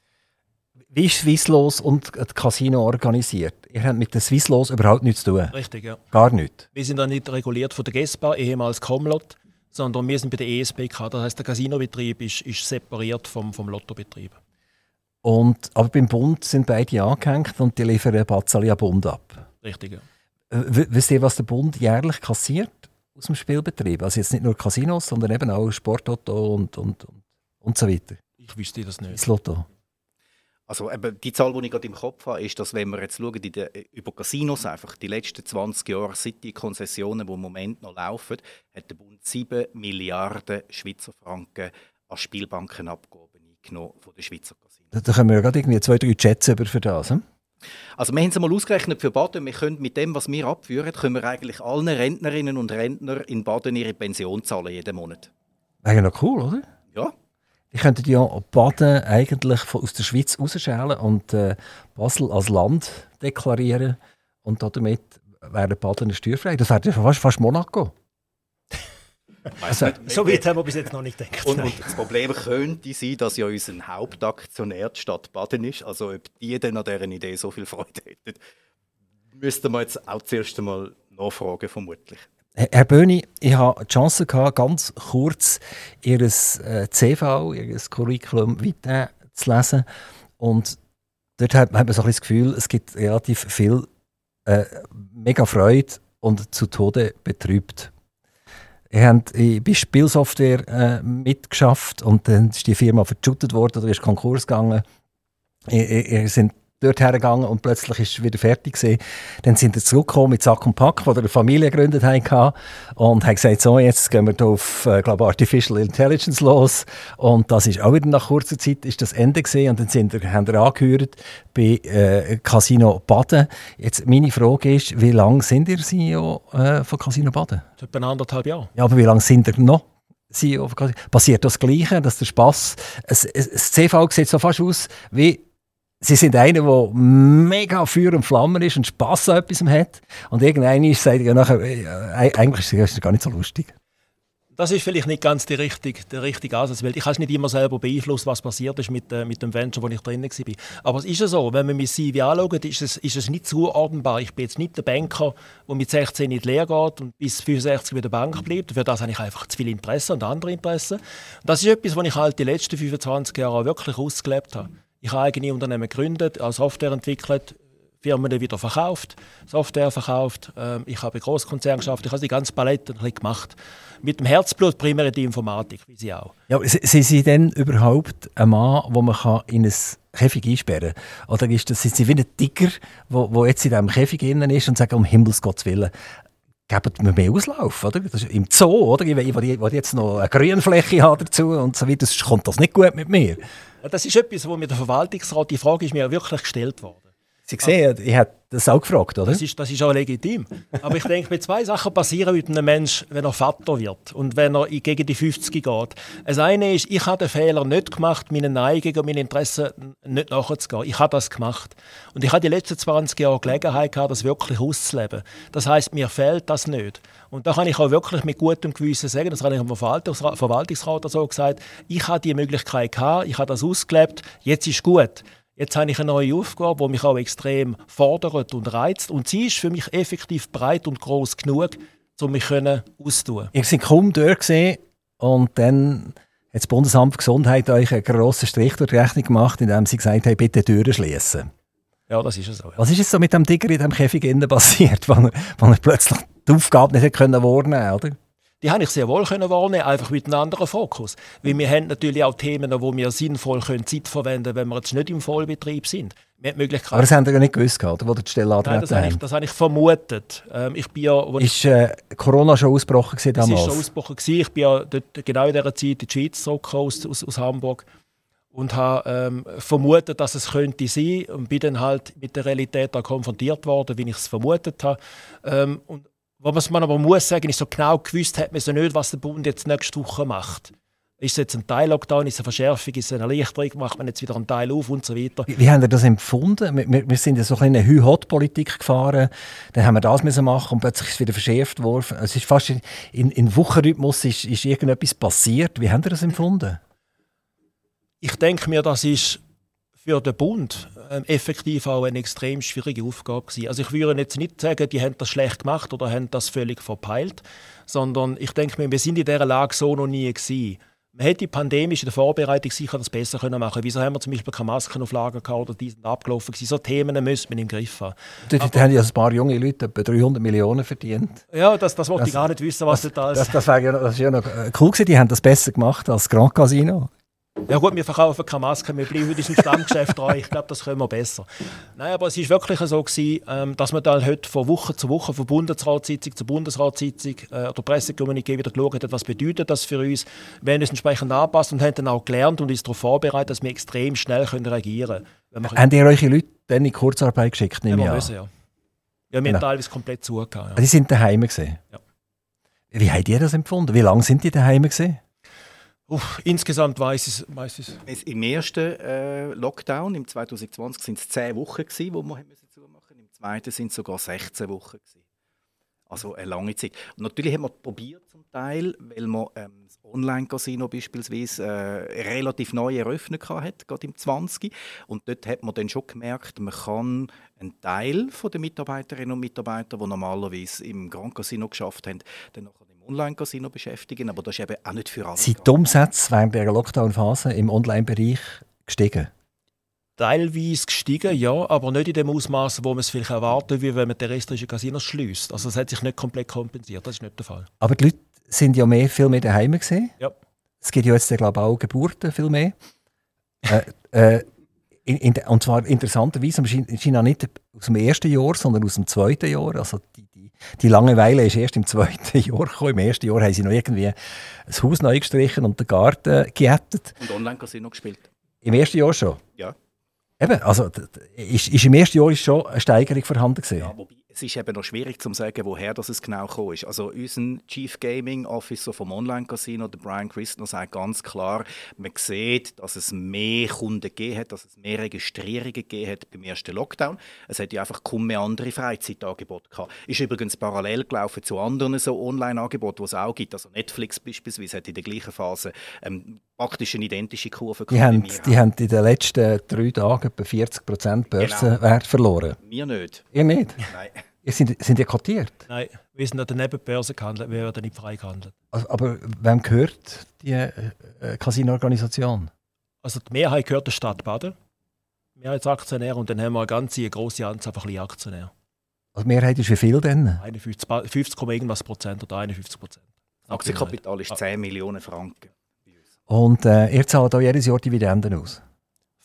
A: Wie ist Swisslos und das Casino organisiert? Ihr habt mit den Swisslos überhaupt nichts zu tun?
C: Richtig, ja.
A: Gar nichts?
C: Wir sind da nicht reguliert von der GESPA, ehemals Comlot, sondern wir sind bei der ESBK. Das heißt, der Casinobetrieb ist, ist separiert vom, vom Lottobetrieb.
A: Und, aber beim Bund sind beide angehängt und die liefern Bazzali Bund ab?
C: Richtig, ja.
A: Äh, wisst ihr, was der Bund jährlich kassiert aus dem Spielbetrieb? Also jetzt nicht nur Casinos, sondern eben auch Sportauto und, und, und, und so weiter.
C: Ich wüsste das nicht.
A: Das Lotto.
B: Also eben, die Zahl, die ich gerade im Kopf habe, ist, dass wenn wir jetzt schauen, die, über Casinos einfach, die letzten 20 Jahre, seit die Konzessionen, die im Moment noch laufen, hat der Bund 7 Milliarden Schweizer Franken an Spielbankenabgaben eingenommen von den Schweizer Casinos.
A: Da, können wir gerade irgendwie zwei, drei Chats über für das. Hm?
B: Also wir haben es mal ausgerechnet für Baden. Wir können mit dem, was wir abführen, können wir eigentlich allen Rentnerinnen und Rentner in Baden ihre Pension zahlen jeden Monat.
A: Eigentlich noch cool, oder?
B: Ja.
A: Die könnten ja Baden eigentlich aus der Schweiz rausschälen und äh, Basel als Land deklarieren und damit wäre Baden steuerfrei. Das wäre fast, fast Monaco. (laughs)
C: Also, so weit haben wir bis jetzt noch nicht gedacht.
B: Und, und, das Problem könnte sein, dass ja unser Hauptaktionär die Stadt Baden ist. Also ob die dann an dieser Idee so viel Freude hätten, müssten wir jetzt auch zuerst einmal nachfragen, vermutlich.
A: Herr Böhni, ich hatte die Chance, gehabt, ganz kurz Ihr äh, CV, Ihr Curriculum vitae zu lesen. Und dort hat man so ein das Gefühl, es gibt relativ viel äh, mega Freude und zu Tode betrübt. Ihr habt bei Spielsoftware äh, mitgeschafft und dann ist die Firma verschüttet worden oder ist Konkurs gegangen. Ihr, ihr sind dort hergegangen und plötzlich ist es wieder fertig gewesen. Dann sind sie zurückgekommen mit Sack und Pack, die eine Familie gegründet haben und haben gesagt, so, jetzt gehen wir auf, äh, glaube Artificial Intelligence los und das ist auch wieder nach kurzer Zeit ist das Ende gesehen und dann sind haben wir angehört bei äh, Casino Baden. Jetzt meine Frage ist, wie lange sind ihr CEO äh, von Casino Baden?
C: Etwa anderthalb Jahre.
A: Ja, aber wie lange sind ihr noch? CEO Passiert das Gleiche, dass der Spass, das CV sieht so fast aus wie Sie sind einer, der mega Feuer und Flammen ist und Spass an etwas hat. Und irgendeiner sagt ja nachher, äh, eigentlich ist es gar nicht so lustig.
C: Das ist vielleicht nicht ganz der richtige, der richtige Ansatz, weil ich habe nicht immer selber beeinflusst, was passiert ist mit, äh, mit dem Venture, wo ich drin war. Aber es ist ja so, wenn man mein CV anschaut, ist es, ist es nicht zuordnenbar. Ich bin jetzt nicht der Banker, der mit 16 in die Lehre geht und bis 65 bei der Bank bleibt. Für das habe ich einfach zu viel Interesse und andere Interessen. Das ist etwas, was ich halt die letzten 25 Jahre wirklich ausgelebt habe. Ich habe eigene Unternehmen gegründet, als Software entwickelt, Firmen wieder verkauft, Software verkauft. Ähm, ich habe Großkonzern geschafft. Ich habe die ganze Palette gemacht. Mit dem Herzblut primär die Informatik, wie Sie auch.
A: Ja, sind Sie denn überhaupt ein Mann, wo man in ein Käfig einsperren kann? Oder ist das, sind Sie wie ein Tiger, der jetzt in diesem Käfig innen ist und sagt, um Himmels Gottes Willen, geben mir mehr Auslauf, oder? Das ist Im Zoo, oder? Ich will jetzt noch eine Grünfläche dazu und so weiter, sonst kommt das nicht gut mit mir.
C: Das ist etwas, wo mir der Verwaltungsrat, die Frage ist mir wirklich gestellt worden.
A: Sie sehen, ich habe das auch gefragt, oder?
C: Das ist, das ist auch legitim. Aber ich denke, mit zwei Sachen passieren mit einem Menschen, wenn er Vater wird und wenn er gegen die 50 geht. Das eine ist, ich habe den Fehler nicht gemacht, meinen Neigungen und meinen Interessen nicht nachzugehen. Ich habe das gemacht. Und ich habe die letzten 20 Jahre Gelegenheit gehabt, das wirklich auszuleben. Das heißt, mir fehlt das nicht. Und da kann ich auch wirklich mit gutem Gewissen sagen, das habe ich dem Verwaltungsrat, so gesagt, ich habe die Möglichkeit gehabt, ich habe das ausgelebt, jetzt ist gut. Jetzt habe ich eine neue Aufgabe, die mich auch extrem fordert und reizt. Und sie ist für mich effektiv breit und groß genug, um mich auszutun.
A: Ihr seid kaum gesehen und dann hat das Bundesamt für Gesundheit euch einen grossen Strich durch die Rechnung gemacht, indem sie gesagt haben, bitte Türen schließen.
C: Ja, das ist es so. Ja.
A: Was ist jetzt so mit dem Digger in dem Käfig innen passiert, (laughs) wo er, wo er plötzlich die Aufgabe nicht können wahrnehmen konnte,
C: die habe ich sehr wohl können wahrnehmen, einfach mit einem anderen Fokus. Weil wir haben natürlich auch Themen, wo wir sinnvoll können Zeit verwenden können, wenn wir jetzt nicht im Vollbetrieb sind.
A: Wir haben Möglichkeit. Aber das haben Sie ja nicht gewusst, oder, wo die Stelle
C: Nein, das habe ich, das habe ich vermutet. Ähm, ich bin ja,
A: ist äh, Corona schon ausgebrochen gewesen damals?
C: Es ist schon ausgebrochen gewesen. Ich bin ja dort, genau in dieser Zeit in die Schweiz zurückgekommen, aus, aus, aus Hamburg und habe ähm, vermutet, dass es könnte sein und bin dann halt mit der Realität da konfrontiert worden, wie ich es vermutet habe. Ähm, und was man aber muss sagen, ist so genau gewusst hat man so nicht, was der Bund jetzt nächste Woche macht. Ist es jetzt ein Teil-Lockdown, ist es eine Verschärfung, ist es eine Erleichterung, macht man jetzt wieder einen Teil auf und so weiter.
A: Wie, wie haben Sie das empfunden? Wir, wir sind ja so eine Hü-Hot-Politik gefahren, dann haben wir das müssen machen und plötzlich ist es wieder verschärft worden. Es ist fast in, in Wochenrhythmus ist, ist irgendetwas passiert. Wie haben Sie das empfunden?
C: Ich denke mir, das ist für den Bund ähm, effektiv auch eine extrem schwierige Aufgabe gewesen. Also ich würde jetzt nicht sagen, die haben das schlecht gemacht oder haben das völlig verpeilt, sondern ich denke mir, wir sind in dieser Lage so noch nie gewesen. Man hätte die pandemische der Vorbereitung sicher das besser können machen. Wieso haben wir zum Beispiel keine Masken auf Lager gehabt oder die sind abgelaufen gewesen? So Themen müssen wir im Griff haben.
A: Da haben ja ein paar junge Leute etwa 300 Millionen verdient.
C: Ja, das, das wollte ich gar nicht wissen, was das,
A: das, das, das, ja, das ist ja noch äh, cool gewesen. Die haben das besser gemacht als Grand Casino.
C: Ja gut, wir verkaufen keine Masken, wir bleiben unserem Stammgeschäft treu. Ich glaube, das können wir besser. Nein, aber es ist wirklich so gewesen, ähm, dass wir dann heute von Woche zu Woche, von Bundesratssitzung zu Bundesratssitzung äh, oder Pressekommuniqué wieder geschaut hat, was bedeutet das für uns. Wir haben uns entsprechend angepasst und haben dann auch gelernt und uns darauf vorbereitet, dass wir extrem schnell können reagieren können.
A: Haben ihr eure Leute dann in Kurzarbeit geschickt?
C: Ja, wir müssen, ja. Ja, wir
A: Genau.
C: haben teilweise komplett zugehört.
A: Ah, Die sind daheim gesehen.
C: Ja.
A: Wie habt ihr das empfunden? Wie lange sind die daheim gesehen?
C: Uff, insgesamt weiß ich weiß es.
B: Es- Im ersten äh, Lockdown, im 2020, sind es 10 Wochen, gewesen, wo wir müssen zumachen. Im zweiten sind es sogar 16 Wochen. Gewesen. Also eine lange Zeit. Und natürlich haben wir probiert zum Teil, weil man ähm, das Online-Casino beispielsweise äh, relativ neu eröffnet hat, gerade im 20. Und dort hat man dann schon gemerkt, man kann einen Teil der Mitarbeiterinnen und Mitarbeiter, die normalerweise im Grand Casino geschafft haben, dann nachher Online-Casino beschäftigen. Aber das ist eben auch nicht für alle.
A: Sind die Umsätze während der Lockdown-Phase im Online-Bereich gestiegen?
C: Teilweise gestiegen, ja, aber nicht in dem Ausmaß, wo man es vielleicht erwartet, wie wenn man die restlichen Casinos schließt. Also es hat sich nicht komplett kompensiert, das ist nicht der Fall.
A: Aber die Leute sind ja mehr, viel mehr daheim gesehen.
C: Ja.
A: Es gibt ja jetzt, glaube ich, auch Geburten viel mehr. äh, äh, in, in, und zwar interessanterweise auch nicht aus dem ersten Jahr, sondern aus dem zweiten Jahr. Also die, die, Langeweile ist erst im zweiten (laughs) Jahr gekommen. Im ersten Jahr haben sie noch irgendwie ein Haus neu gestrichen und den Garten geäptet.
B: Und Online-Casino gespielt.
A: Im ersten Jahr schon.
B: Ja.
A: Eben, also ist, ist im ersten Jahr ist schon eine Steigerung vorhanden gewesen.
B: Ja, wobei, es ist eben noch schwierig zu sagen, woher das es genau gekommen ist. Also unser Chief Gaming Officer vom Online-Casino, der Brian Christner, sagt ganz klar, man sieht, dass es mehr Kunden gegeben hat, dass es mehr Registrierungen gegeben hat beim ersten Lockdown. Es hat ja einfach kaum mehr andere Freizeitangebote gehabt. Ist übrigens parallel gelaufen zu anderen so Online-Angeboten, die es auch gibt. Also Netflix beispielsweise hat in der gleichen Phase ähm, praktisch eine identische Kurve
A: Die, haben, die haben in den letzten drei Tagen etwa 40% Börsenwert verloren.
B: Wir nicht.
A: Ihr nicht?
B: Nein.
A: Ihr sind, sind ja kotiert.
C: Nein, wir sind an der Nebenbörse gehandelt, wir werden nicht frei gehandelt.
A: Also, aber wem gehört die äh, äh, Casino-Organisation?
C: Also die Mehrheit gehört der Stadt Baden, Mehrheitsaktionär, und dann haben wir eine ganze große Anzahl von kleinen Aktionären.
A: Also die Mehrheit ist wie viel denn?
C: 51, Ba- 50, Komma irgendwas Prozent oder 51 Prozent.
B: Aktienkapital ist 10 Millionen Franken.
A: Und äh, ihr zahlt auch jedes Jahr Dividenden aus.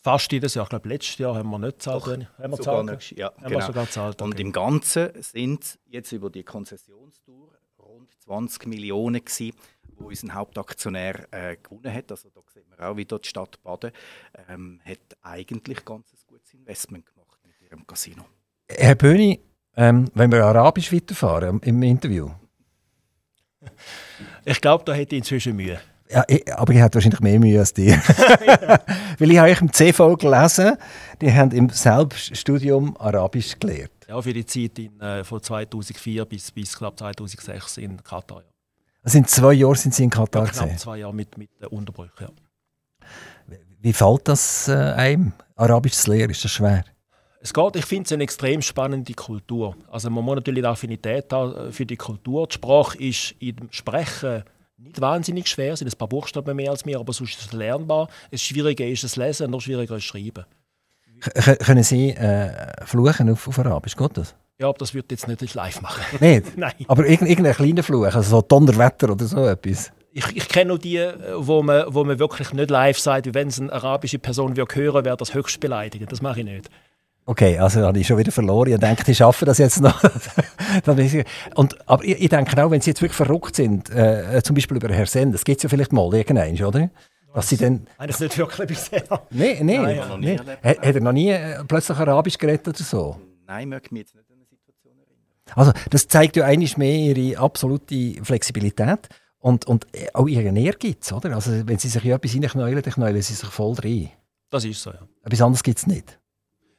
C: Fast jedes Jahr. Ich glaube, letztes Jahr haben wir nicht gezahlt.
B: Doch,
C: Haben wir
B: Sogar
C: gezahlt?
B: nicht, ja,
C: Haben wir
B: genau.
C: sogar gezahlt.
B: Und
C: okay.
B: im Ganzen sind jetzt über die Konzessionstour rund 20 Millionen gewesen, wo unser Hauptaktionär äh, gewonnen hat. Also da sieht man auch wieder, die Stadt Baden ähm, hat eigentlich ganz ein gutes Investment gemacht mit ihrem Casino.
A: Herr Böhni, ähm, wenn wir Arabisch weiterfahren im Interview.
C: Ich glaube, da hätte ich inzwischen Mühe.
A: Ja, ich, aber ich hätte wahrscheinlich mehr Mühe als die. (laughs) Weil ich habe euch im CV gelesen, die haben im Selbststudium Arabisch gelernt.
C: Ja, für die Zeit in, äh, von 2004 bis, bis glaub, 2006 in Katar. Ja.
A: Also in zwei Jahren sind sie in Katar
C: Ja, knapp
A: gesehen.
C: zwei Jahre mit, mit den Unterbrüchen. Ja.
A: Wie fällt das äh, einem, Arabisch zu lernen? Ist das schwer?
C: Es geht, ich finde es eine extrem spannende Kultur. Also man muss natürlich eine Affinität haben äh, für die Kultur. Die Sprache ist im Sprechen nicht wahnsinnig schwer, es sind ein paar Buchstaben mehr als mir, aber sonst ist es lernbar. Das Schwierige ist das Lesen, noch schwieriger ist das Schreiben.
A: K können Sie äh, fluchen auf, auf Arabisch? Geht das?
C: Ja, aber das wird jetzt nicht live machen.
A: Nicht? (laughs)
C: Nein.
A: Aber irgend, irgendein kleiner Fluch, also so Donnerwetter oder so etwas.
C: Ich, ich kenne nur die, äh, wo man, wo man wirklich nicht live sagt, wie wenn es eine arabische Person würde hören, wäre das höchst beleidigend. Das mache ich nicht.
A: Okay, also habe ich schon wieder verloren. Ich denke, die schaffen das jetzt noch. (laughs) Und, aber ich, ich denke auch, wenn sie jetzt wirklich verrückt sind, äh, zum Beispiel über Herr Sen, das gibt es ja vielleicht mal irgendwann, oder? Dass sie dann...
C: Eigentlich nicht wirklich bisher.
A: Nein, nein.
C: Nein,
A: nee. Hat, hat er noch nie äh, plötzlich Arabisch geredet oder so?
B: Nein, möchte mich jetzt nicht an eine Situation erinnern.
A: Also das zeigt ja eigentlich mehr ihre absolute Flexibilität und, und äh, auch ihren Ehrgeiz, oder? Also wenn sie sich in etwas reinknäulen, dann knäulen sie sich voll rein.
C: Das ist so, ja.
A: Etwas anderes gibt es nicht.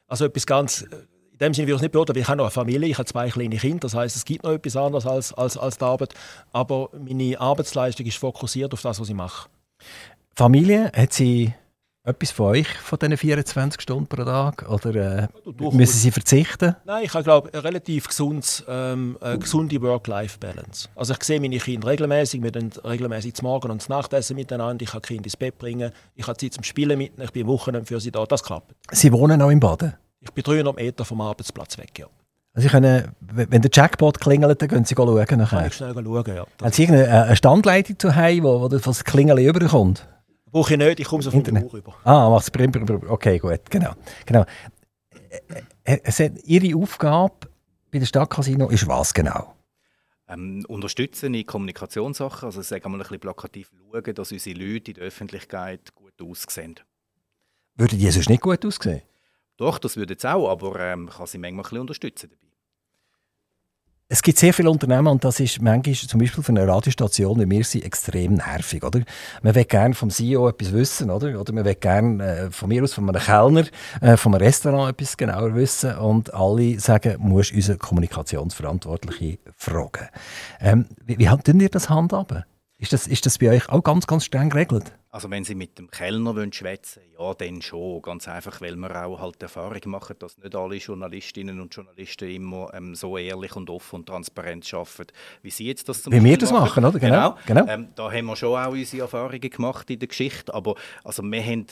C: Also etwas ganz, in dem Sinne würde ich es nicht beurteilen, ich habe noch eine Familie, ich habe zwei kleine Kinder, das heißt, es gibt noch etwas anderes als, als, als die Arbeit, aber meine Arbeitsleistung ist fokussiert auf das, was ich mache.
A: Familie, hat sie etwas von euch, von diesen 24 Stunden pro Tag? Oder äh, müssen sie verzichten?
C: Nein, ich habe glaube eine relativ gesundes, ähm, eine gesunde Work-Life-Balance. Also ich sehe meine Kinder regelmäßig, wir dann regelmäßig zum Morgen und zum Nachtessen miteinander, ich kann die Kinder ins Bett bringen, ich habe Zeit zum Spielen mit, ich bin am Wochenende für sie da, das klappt.
A: Sie wohnen auch im Baden.
C: Ich bin 300 Meter vom Arbeitsplatz weg, ja.
A: Also können, w- wenn der Jackpot klingelt, dann gehen sie schauen
C: Kann
A: nachher.
C: ich schnell schauen, ja.
A: Haben Sie irgendeine äh, eine Standleitung zu Hause, wo, wo das Klingeln überkommt?
C: Brauche ich nicht, ich komme so von der Uhr rüber.
A: Ah, machst Okay, gut, genau. genau. Äh, äh, ihre Aufgabe bei der Stadtcasino ist was genau?
B: Ähm, unterstützen in Kommunikationssachen, also sagen wir mal ein bisschen plakativ schauen, dass unsere Leute in der Öffentlichkeit gut aussehen.
A: Würden die sonst nicht gut aussehen?
B: Doch, das würde es auch, aber ähm, kann sie manchmal ein bisschen unterstützen dabei.
A: Es gibt sehr viele Unternehmen und das ist manchmal zum Beispiel für eine Radiostation wie wir sind extrem nervig. Oder? Man will gerne vom CEO etwas wissen oder, oder man will gerne äh, von mir aus, von einem Kellner, äh, von einem Restaurant etwas genauer wissen und alle sagen, muss unsere Kommunikationsverantwortliche fragen. Ähm, wie, wie habt ihr das handhaben? Ist das, ist das bei euch auch ganz, ganz streng geregelt?
B: Also wenn Sie mit dem Kellner schwätzen ja, dann schon. Ganz einfach, weil wir auch halt Erfahrung machen, dass nicht alle Journalistinnen und Journalisten immer ähm, so ehrlich und offen und transparent arbeiten, wie Sie jetzt das
A: zum Wie Beispiel wir das machen, machen oder?
B: Genau. genau. genau. Ähm, da haben wir schon auch unsere Erfahrungen gemacht in der Geschichte. Aber also wir haben,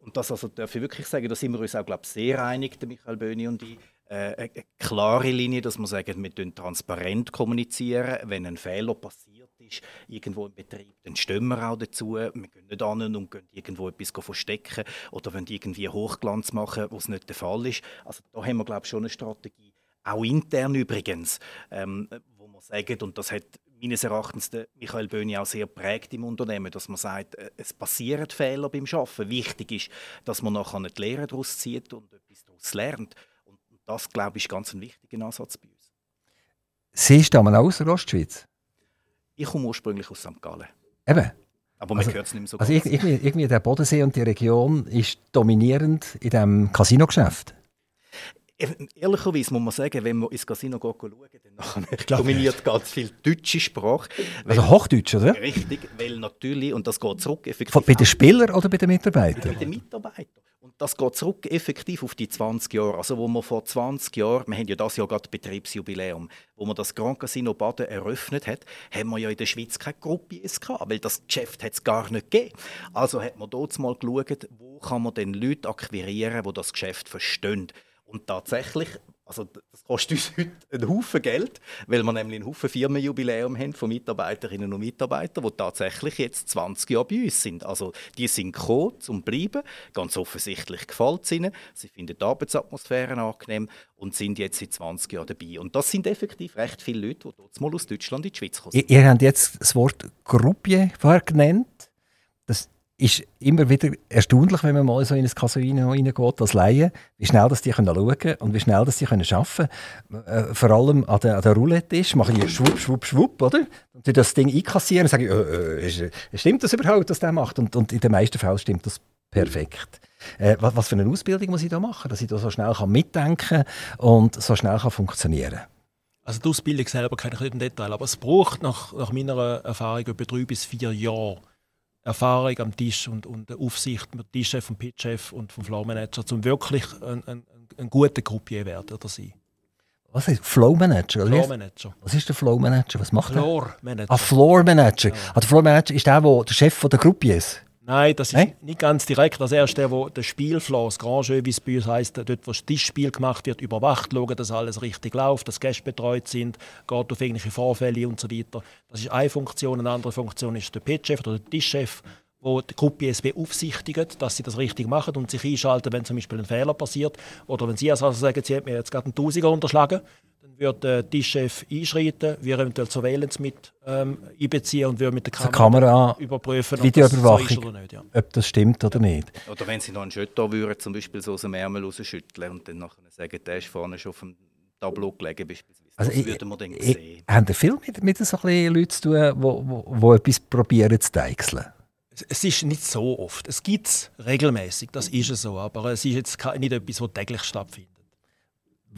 B: und das also darf ich wirklich sagen, da sind wir uns auch glaub, sehr einig, der Michael Böhni und ich, äh, eine klare Linie, dass wir sagen, wir transparent kommunizieren, wenn ein Fehler passiert ist, irgendwo im Betrieb, dann stehen wir auch dazu. Wir gehen nicht an und gehen irgendwo etwas verstecken oder wollen irgendwie Hochglanz machen, was nicht der Fall ist. Also da haben wir, glaube ich, schon eine Strategie, auch intern übrigens, ähm, wo wir sagen, und das hat meines Erachtens der Michael Böhni auch sehr prägt im Unternehmen, dass man sagt, äh, es passieren Fehler beim Arbeiten. Wichtig ist, dass man nachher nicht Lehre daraus zieht und etwas daraus lernt. Und das, glaube ich, ist ganz ein wichtiger Ansatz bei uns.
A: Sie stammen aus der Ostschweiz?
B: Ich komme ursprünglich aus St. Gallen.
A: Eben.
B: Aber man also, hört es nicht mehr so
A: Also irgendwie, irgendwie der Bodensee und die Region ist dominierend in diesem Casino-Geschäft.
B: Ehrlicherweise muss man sagen, wenn man ins Casino schauen, dann dominiert ganz viel deutsche Sprache.
A: Also Hochdeutsch, oder?
B: Richtig, weil natürlich, und das geht zurück
A: effektiv... Bei den Spielern oder bei den Mitarbeitern?
B: Bei den Mitarbeitern das geht zurück effektiv auf die 20 Jahre. Also wo wir vor 20 Jahren, wir haben ja das Jahr gerade Betriebsjubiläum, wo man das Grand Casino Baden eröffnet hat, haben wir ja in der Schweiz keine Gruppe gehabt, weil das Geschäft hat es gar nicht gegeben. Also hat man dort mal geschaut, wo kann man denn Leute akquirieren, die das Geschäft verstehen. Und tatsächlich also das kostet uns (laughs) heute einen Haufen Geld, weil wir nämlich ein Haufen Firmenjubiläum haben von Mitarbeiterinnen und Mitarbeitern, die tatsächlich jetzt 20 Jahre bei uns sind. Also die sind gekommen, zum bleiben. Ganz offensichtlich gefällt es ihnen. Sie finden die Arbeitsatmosphäre angenehm und sind jetzt seit 20 Jahren dabei. Und das sind effektiv recht viele Leute, die dort mal aus Deutschland in die Schweiz kommen.
A: Ihr, ihr habt jetzt das Wort Gruppe vorher genannt. Das ist immer wieder erstaunlich, wenn man mal so in ein Casino reingeht als Laie, wie schnell dass die schauen können und wie schnell dass die arbeiten können. Äh, vor allem an der, an der Roulette-Tisch machen die schwupp, schwupp, schwupp, oder? Und das Ding einkassieren und sagen, äh, äh, stimmt das überhaupt, was der macht? Und, und in den meisten Fällen stimmt das perfekt. Äh, was, was, für eine Ausbildung muss ich da machen, dass ich da so schnell kann mitdenken und so schnell kann funktionieren
C: Also die Ausbildung selber kenne ich nicht im Detail, aber es braucht nach, nach meiner Erfahrung über drei bis vier Jahre Erfahrung am Tisch und, und Aufsicht mit Tischchef, vom Pitchchef und vom Flowmanager, um wirklich ein, ein, ein guter Gruppier werden oder sein.
A: Was heißt Flow Manager?
C: Flow Manager.
A: Was ist der Flow Manager? Was macht
C: Floor er? Manager.
A: Ah, Floor Manager. Ja. Ah, der Floor Manager ist der, der der Chef der Gruppe ist.
C: Nein, das ist Nein? nicht ganz direkt. Das erste, der, wo der Spielflow, das Grand Jeu, wie es bei uns heisst, dort, wo das Tischspiel gemacht wird, überwacht, schauen, dass alles richtig läuft, dass Gäste betreut sind, geht auf irgendwelche Vorfälle und so weiter. Das ist eine Funktion. Eine andere Funktion ist der Pitchchef oder der Tischchef, wo die Gruppe ISB beaufsichtigt, dass sie das richtig machen und sich einschalten, wenn zum Beispiel ein Fehler passiert. Oder wenn Sie also sagen, Sie haben mir jetzt gerade einen Tausiger unterschlagen, dann wird der Tischchef einschreiten, wir eventuell Surveillance mit ähm, einbeziehen und wir mit der Kamera,
A: Kamera
C: überprüfen,
A: Videoüberwachung, so oder nicht, ja. ob das stimmt oder nicht.
B: Oder wenn Sie noch einen Schütter würden, zum Beispiel so aus dem Ärmel rausschütteln und dann nachher sagen, der ist vorne schon auf dem Tableau gelegen beispielsweise.
A: Also das würden wir dann sehen. Haben Sie viel mit, mit so Leuten zu tun, die etwas probieren zu deichseln?
C: Es ist nicht so oft. Es gibt es regelmäßig, das ist es so, aber es ist jetzt nicht etwas, was täglich stattfindet.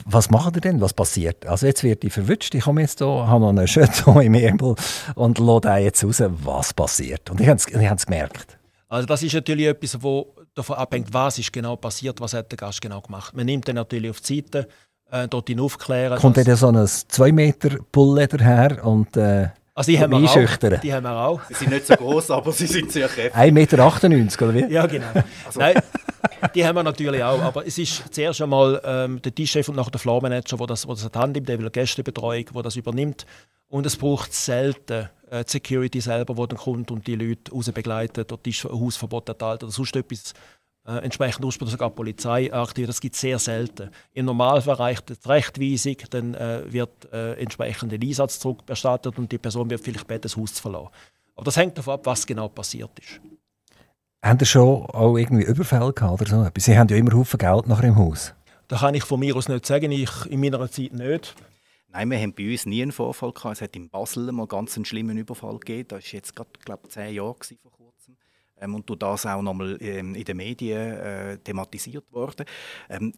A: Was macht ihr denn? Was passiert? Also jetzt wird ich verwünscht, ich komme jetzt hier, habe noch einen Jeton (laughs) im Ärmel und lasse jetzt raus, was passiert. Und ich habe es gemerkt.
C: Also das ist natürlich etwas, das davon abhängt, was ist genau passiert, was hat der Gast genau gemacht. Man nimmt dann natürlich auf die Seite, äh, dort ihn aufklären.
A: Kommt dann so ein 2 Meter Pullleder her und... Äh
C: also die haben, wir auch, die haben wir auch.
B: Sie sind nicht so groß, aber sie sind sehr kräftig.
A: 1,98 Meter, oder wie?
C: Ja, genau. Also. Nein, die haben wir natürlich auch. Aber es ist zuerst einmal ähm, der Teamchef und nachher der Floormanager, wo das, wo das hat Hand der Gästebetreuung, wo das übernimmt. Und es braucht selten äh, die Security selber, wo dann kommt und die Leute raus begleitet oder Hausverbot erteilt oder sonst etwas äh, entsprechend Ursprung sogar Polizei aktiviert. Das gibt es sehr selten. Im Normalfall reicht die Rechtweisung, dann äh, wird äh, entsprechend ein Einsatz zurückerstattet und die Person wird vielleicht beten, das Haus zu verlassen. Aber das hängt davon ab, was genau passiert ist.
A: Haben Sie schon auch irgendwie Überfälle gehabt oder so? Sie haben ja immer Haufen Geld nachher im Haus.
C: Das kann ich von mir aus nicht sagen, ich in meiner Zeit nicht.
B: Nein, wir haben bei uns nie einen Vorfall gehabt. Es hat in Basel mal ganz einen schlimmen Überfall gegeben. Das war jetzt gerade, glaube zehn Jahre vor und durch das auch nochmal ähm, in den Medien äh, thematisiert worden. Ähm,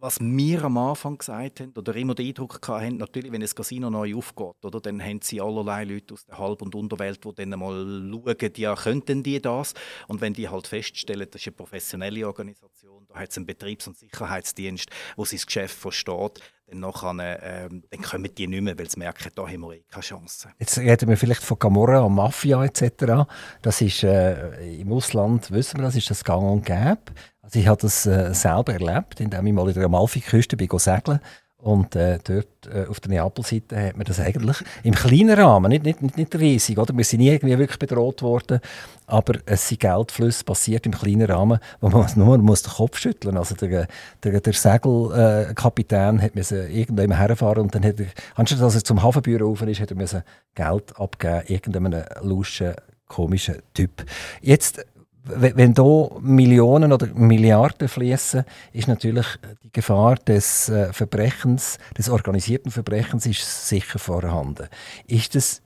B: was wir am Anfang gesagt haben oder immer den Eindruck hatten, natürlich, wenn ein Casino neu aufgeht, oder, dann haben sie allerlei Leute aus der Halb- und Unterwelt, die dann mal schauen, ja, könnten die das? Und wenn die halt feststellen, das ist eine professionelle Organisation, da hat es einen Betriebs- und Sicherheitsdienst, wo sein Geschäft versteht, dann, nachher, ähm, dann kommen die nicht mehr, weil sie merken, da haben wir eh keine Chance.
A: Jetzt reden wir vielleicht von Camorra und Mafia etc. Das ist äh, im Ausland, wissen wir das, ist das gang und gäbe. Also ich habe das äh, selber erlebt, indem ich mal in der Amalfiküste segeln und äh, dort äh, auf der Neapelseite hat man das eigentlich im kleinen Rahmen, nicht, nicht, nicht, riesig. Oder? Wir sind nie irgendwie wirklich bedroht worden, aber es sind Geldflüsse passiert im kleinen Rahmen, wo man (laughs) nur muss den Kopf schütteln Also der, der, der Segelkapitän äh, hat müssen irgendwann herfahren und dann hat er, anstatt dass er zum Hafenbüro rauf ist, hat er Geld abgeben, irgendeinem luschen, komischen Typ. Jetzt wenn da Millionen oder Milliarden fließen, ist natürlich die Gefahr des äh, Verbrechens, des organisierten Verbrechens, ist sicher vorhanden. Ist das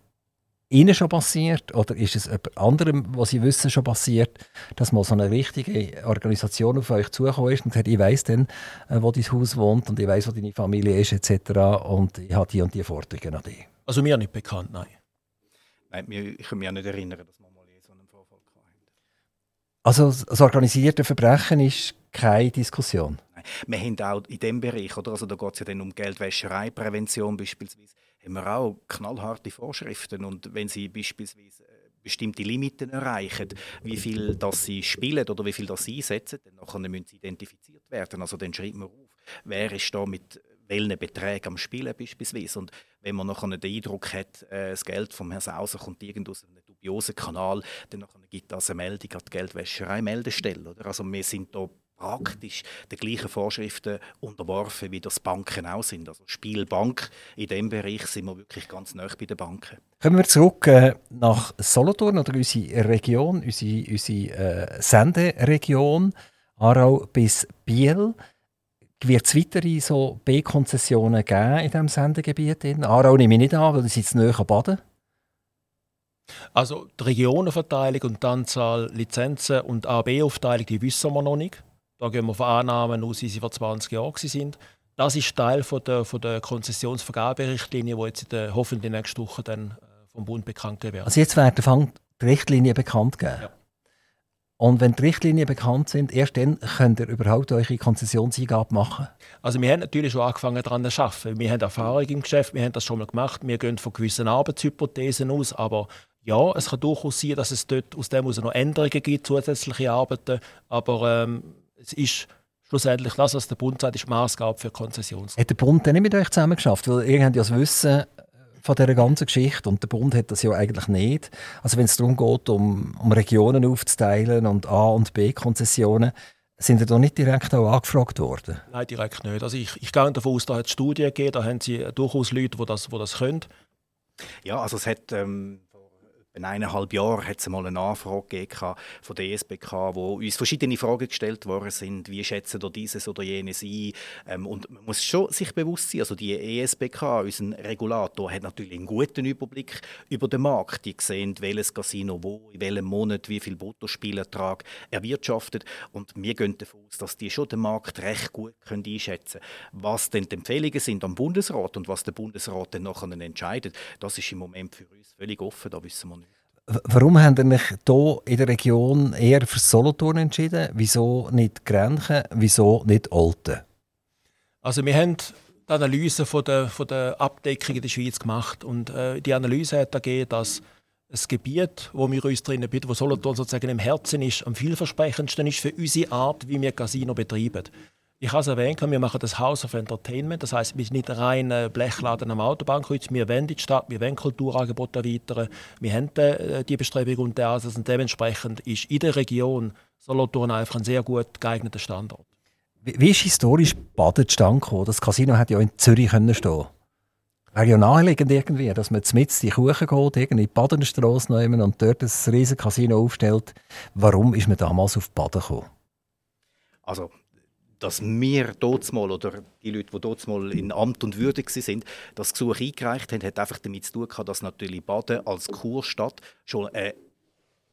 A: Ihnen schon passiert oder ist es jemand anderem, was Sie wissen, schon passiert, dass mal so eine richtige Organisation auf euch zugekommen ist und sagt, ich weiß dann, äh, wo dein Haus wohnt und ich weiß, wo deine Familie ist etc. und ich habe die und die Forderungen an dich?
C: Also mir nicht bekannt, nein.
B: Nein, ich kann mich auch nicht erinnern, dass
A: also das organisierte Verbrechen ist keine Diskussion.
B: Wir haben auch in diesem Bereich, oder? Also da geht es ja dann um Geldwäschereiprävention beispielsweise, haben wir auch knallharte Vorschriften. Und wenn Sie beispielsweise äh, bestimmte Limiten erreichen, wie viel das sie spielen oder wie viel das sie einsetzen, dann müssen sie identifiziert werden. Also dann schreibt man auf, wer ist da mit welchen Beträgen am Spielen beispielsweise. Und wenn man nachher den Eindruck hat, äh, das Geld vom Herrn Sauser kommt irgendwo aus einem dubiosen Kanal, dann gibt das eine Meldung an die Geldwäscherei-Meldestelle. Also wir sind da praktisch den gleichen Vorschriften unterworfen, wie das Banken auch sind. Also Spielbank, in diesem Bereich sind wir wirklich ganz nah bei den Banken.
A: Kommen wir zurück äh, nach Solothurn oder unsere Region, unsere, unsere äh, Senderegion, Aarau bis Biel. Wird es weitere so B-Konzessionen geben in diesem Sendegebiet? Aarau nehme ich nicht an, weil sie jetzt näher an Baden.
C: Also die Regionenverteilung und die Anzahl Lizenzen und AB-Aufteilung, die wissen wir noch nicht. Da gehen wir von Annahmen aus, wie sie vor 20 Jahren sind. Das ist Teil von der, von der Konzessionsvergaberichtlinie, die jetzt in der, hoffentlich nächste Woche dann äh, vom Bund bekannt werden.
A: Also jetzt werden die Richtlinien bekannt geben? Ja. Und wenn die Richtlinien bekannt sind, erst dann könnt ihr überhaupt eure Konzessionseingabe machen?
C: Also wir haben natürlich schon angefangen daran zu arbeiten. Wir haben Erfahrung im Geschäft, wir haben das schon mal gemacht. Wir gehen von gewissen Arbeitshypothesen aus, aber ja, es kann durchaus sein, dass es dort aus dem noch Änderungen gibt, zusätzliche Arbeiten, aber ähm, es ist schlussendlich das, was der Bund sagt, ist Maßgabe für Konzessions.
A: Hat der Bund dann nicht mit euch zusammen geschafft? Weil ihr habt ja das Wissen von dieser ganzen Geschichte und der Bund hat das ja eigentlich nicht. Also wenn es darum geht, um, um Regionen aufzuteilen und A- und B-Konzessionen, sind Sie da nicht direkt auch angefragt worden?
C: Nein, direkt nicht. Also ich, ich gehe davon aus, da hat es Studien gegeben, da haben Sie durchaus Leute, die das, die das können.
B: Ja, also es hat ähm, in eineinhalb Jahren hat es mal eine Anfrage von der ESBK, wo uns verschiedene Fragen gestellt worden sind. Wie schätzen ihr dieses oder jenes ein? Ähm, und man muss schon sich bewusst sein, also die ESBK, unser Regulator, hat natürlich einen guten Überblick über den Markt. Die sehen, welches Casino wo, in welchem Monat, wie viel Bruttospielertrag erwirtschaftet. Und wir gehen davon aus, dass die schon den Markt recht gut einschätzen können. Was denn die Empfehlungen sind am Bundesrat und was der Bundesrat dann nachher entscheidet, das ist im Moment für uns völlig offen, da wissen wir.
A: Warum haben Sie sich hier in der Region eher für Solothurn entschieden? Wieso nicht Grenchen? Wieso nicht Olten?
C: Also wir haben die Analyse von der, von der Abdeckung in der Schweiz gemacht und äh, die Analyse hat ergeben, dass ein Gebiet, wo wir uns drinnen bieten, wo Solothurn sozusagen im Herzen ist, am vielversprechendsten ist für unsere Art, wie wir Casino betreiben. Ich habe es erwähnt, wir machen das House of Entertainment. Das heißt, wir sind nicht rein Blechladen am Autobahnkreuz. Wir wollen die Stadt, wir wollen Kulturangebote erweitern. Wir haben äh, die Bestrebung und das. Und dementsprechend ist in der Region Solothurn einfach ein sehr gut geeigneter Standort.
A: Wie, wie ist historisch Baden zustande gekommen? Das Casino hätte ja in Zürich können stehen Wäre ja naheliegend irgendwie, dass man mit die Kuchen geht, irgendwie in die Badenstrasse nehmen und dort ein riesiges Casino aufstellt. Warum ist man damals auf Baden gekommen?
B: Also dass wir dort mal oder die Leute, die dort mal in Amt und Würde sind, das Gesuch eingereicht haben, hat einfach damit zu tun gehabt, dass natürlich Baden als Kurstadt schon eine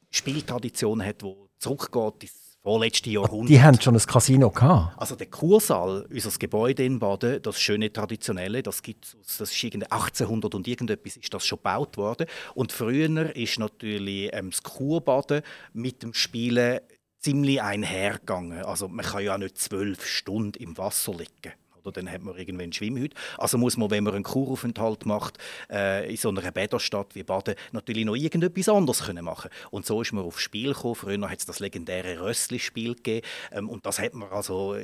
B: Spieltradition hat, die zurückgeht ins vorletzte Jahrhundert.
A: Die haben schon ein Casino gehabt.
B: Also der Kursaal, unser Gebäude in Baden, das schöne traditionelle, das gibt das ist 1800 und irgendetwas ist das schon gebaut worden. Und früher ist natürlich ähm, das Kurbaden mit dem Spielen ziemlich einhergegangen. Also man kann ja nicht zwölf Stunden im Wasser liegen. Oder dann hat man irgendwie einen Schwimmhüt. Also muss man, wenn man einen Kuraufenthalt macht, äh, in so einer Bäderstadt wie Baden, natürlich noch irgendetwas anderes können machen Und so ist man aufs Spiel gekommen. Früher hat es das legendäre Rössli-Spiel gegeben. Ähm, und das hat man also,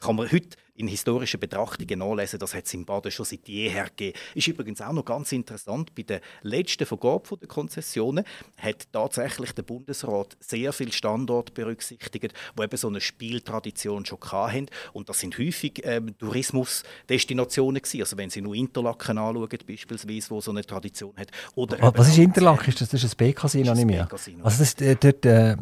B: kann man heute in historischen Betrachtungen nachlesen, das hat es in Baden schon seit jeher gegeben. Ist übrigens auch noch ganz interessant, bei der letzten Vergabe der Konzessionen hat tatsächlich der Bundesrat sehr viele Standorte berücksichtigt, wo eben so eine Spieltradition schon hatten. Und das sind häufig ähm, Tourismusdestinationen gewesen. Also wenn Sie nur Interlaken anschauen, beispielsweise, wo so eine Tradition hat. Oder
A: Was ist Interlaken? Ist das, das ist ein B-Casino, nicht mehr? Also das ist äh, dort... Äh,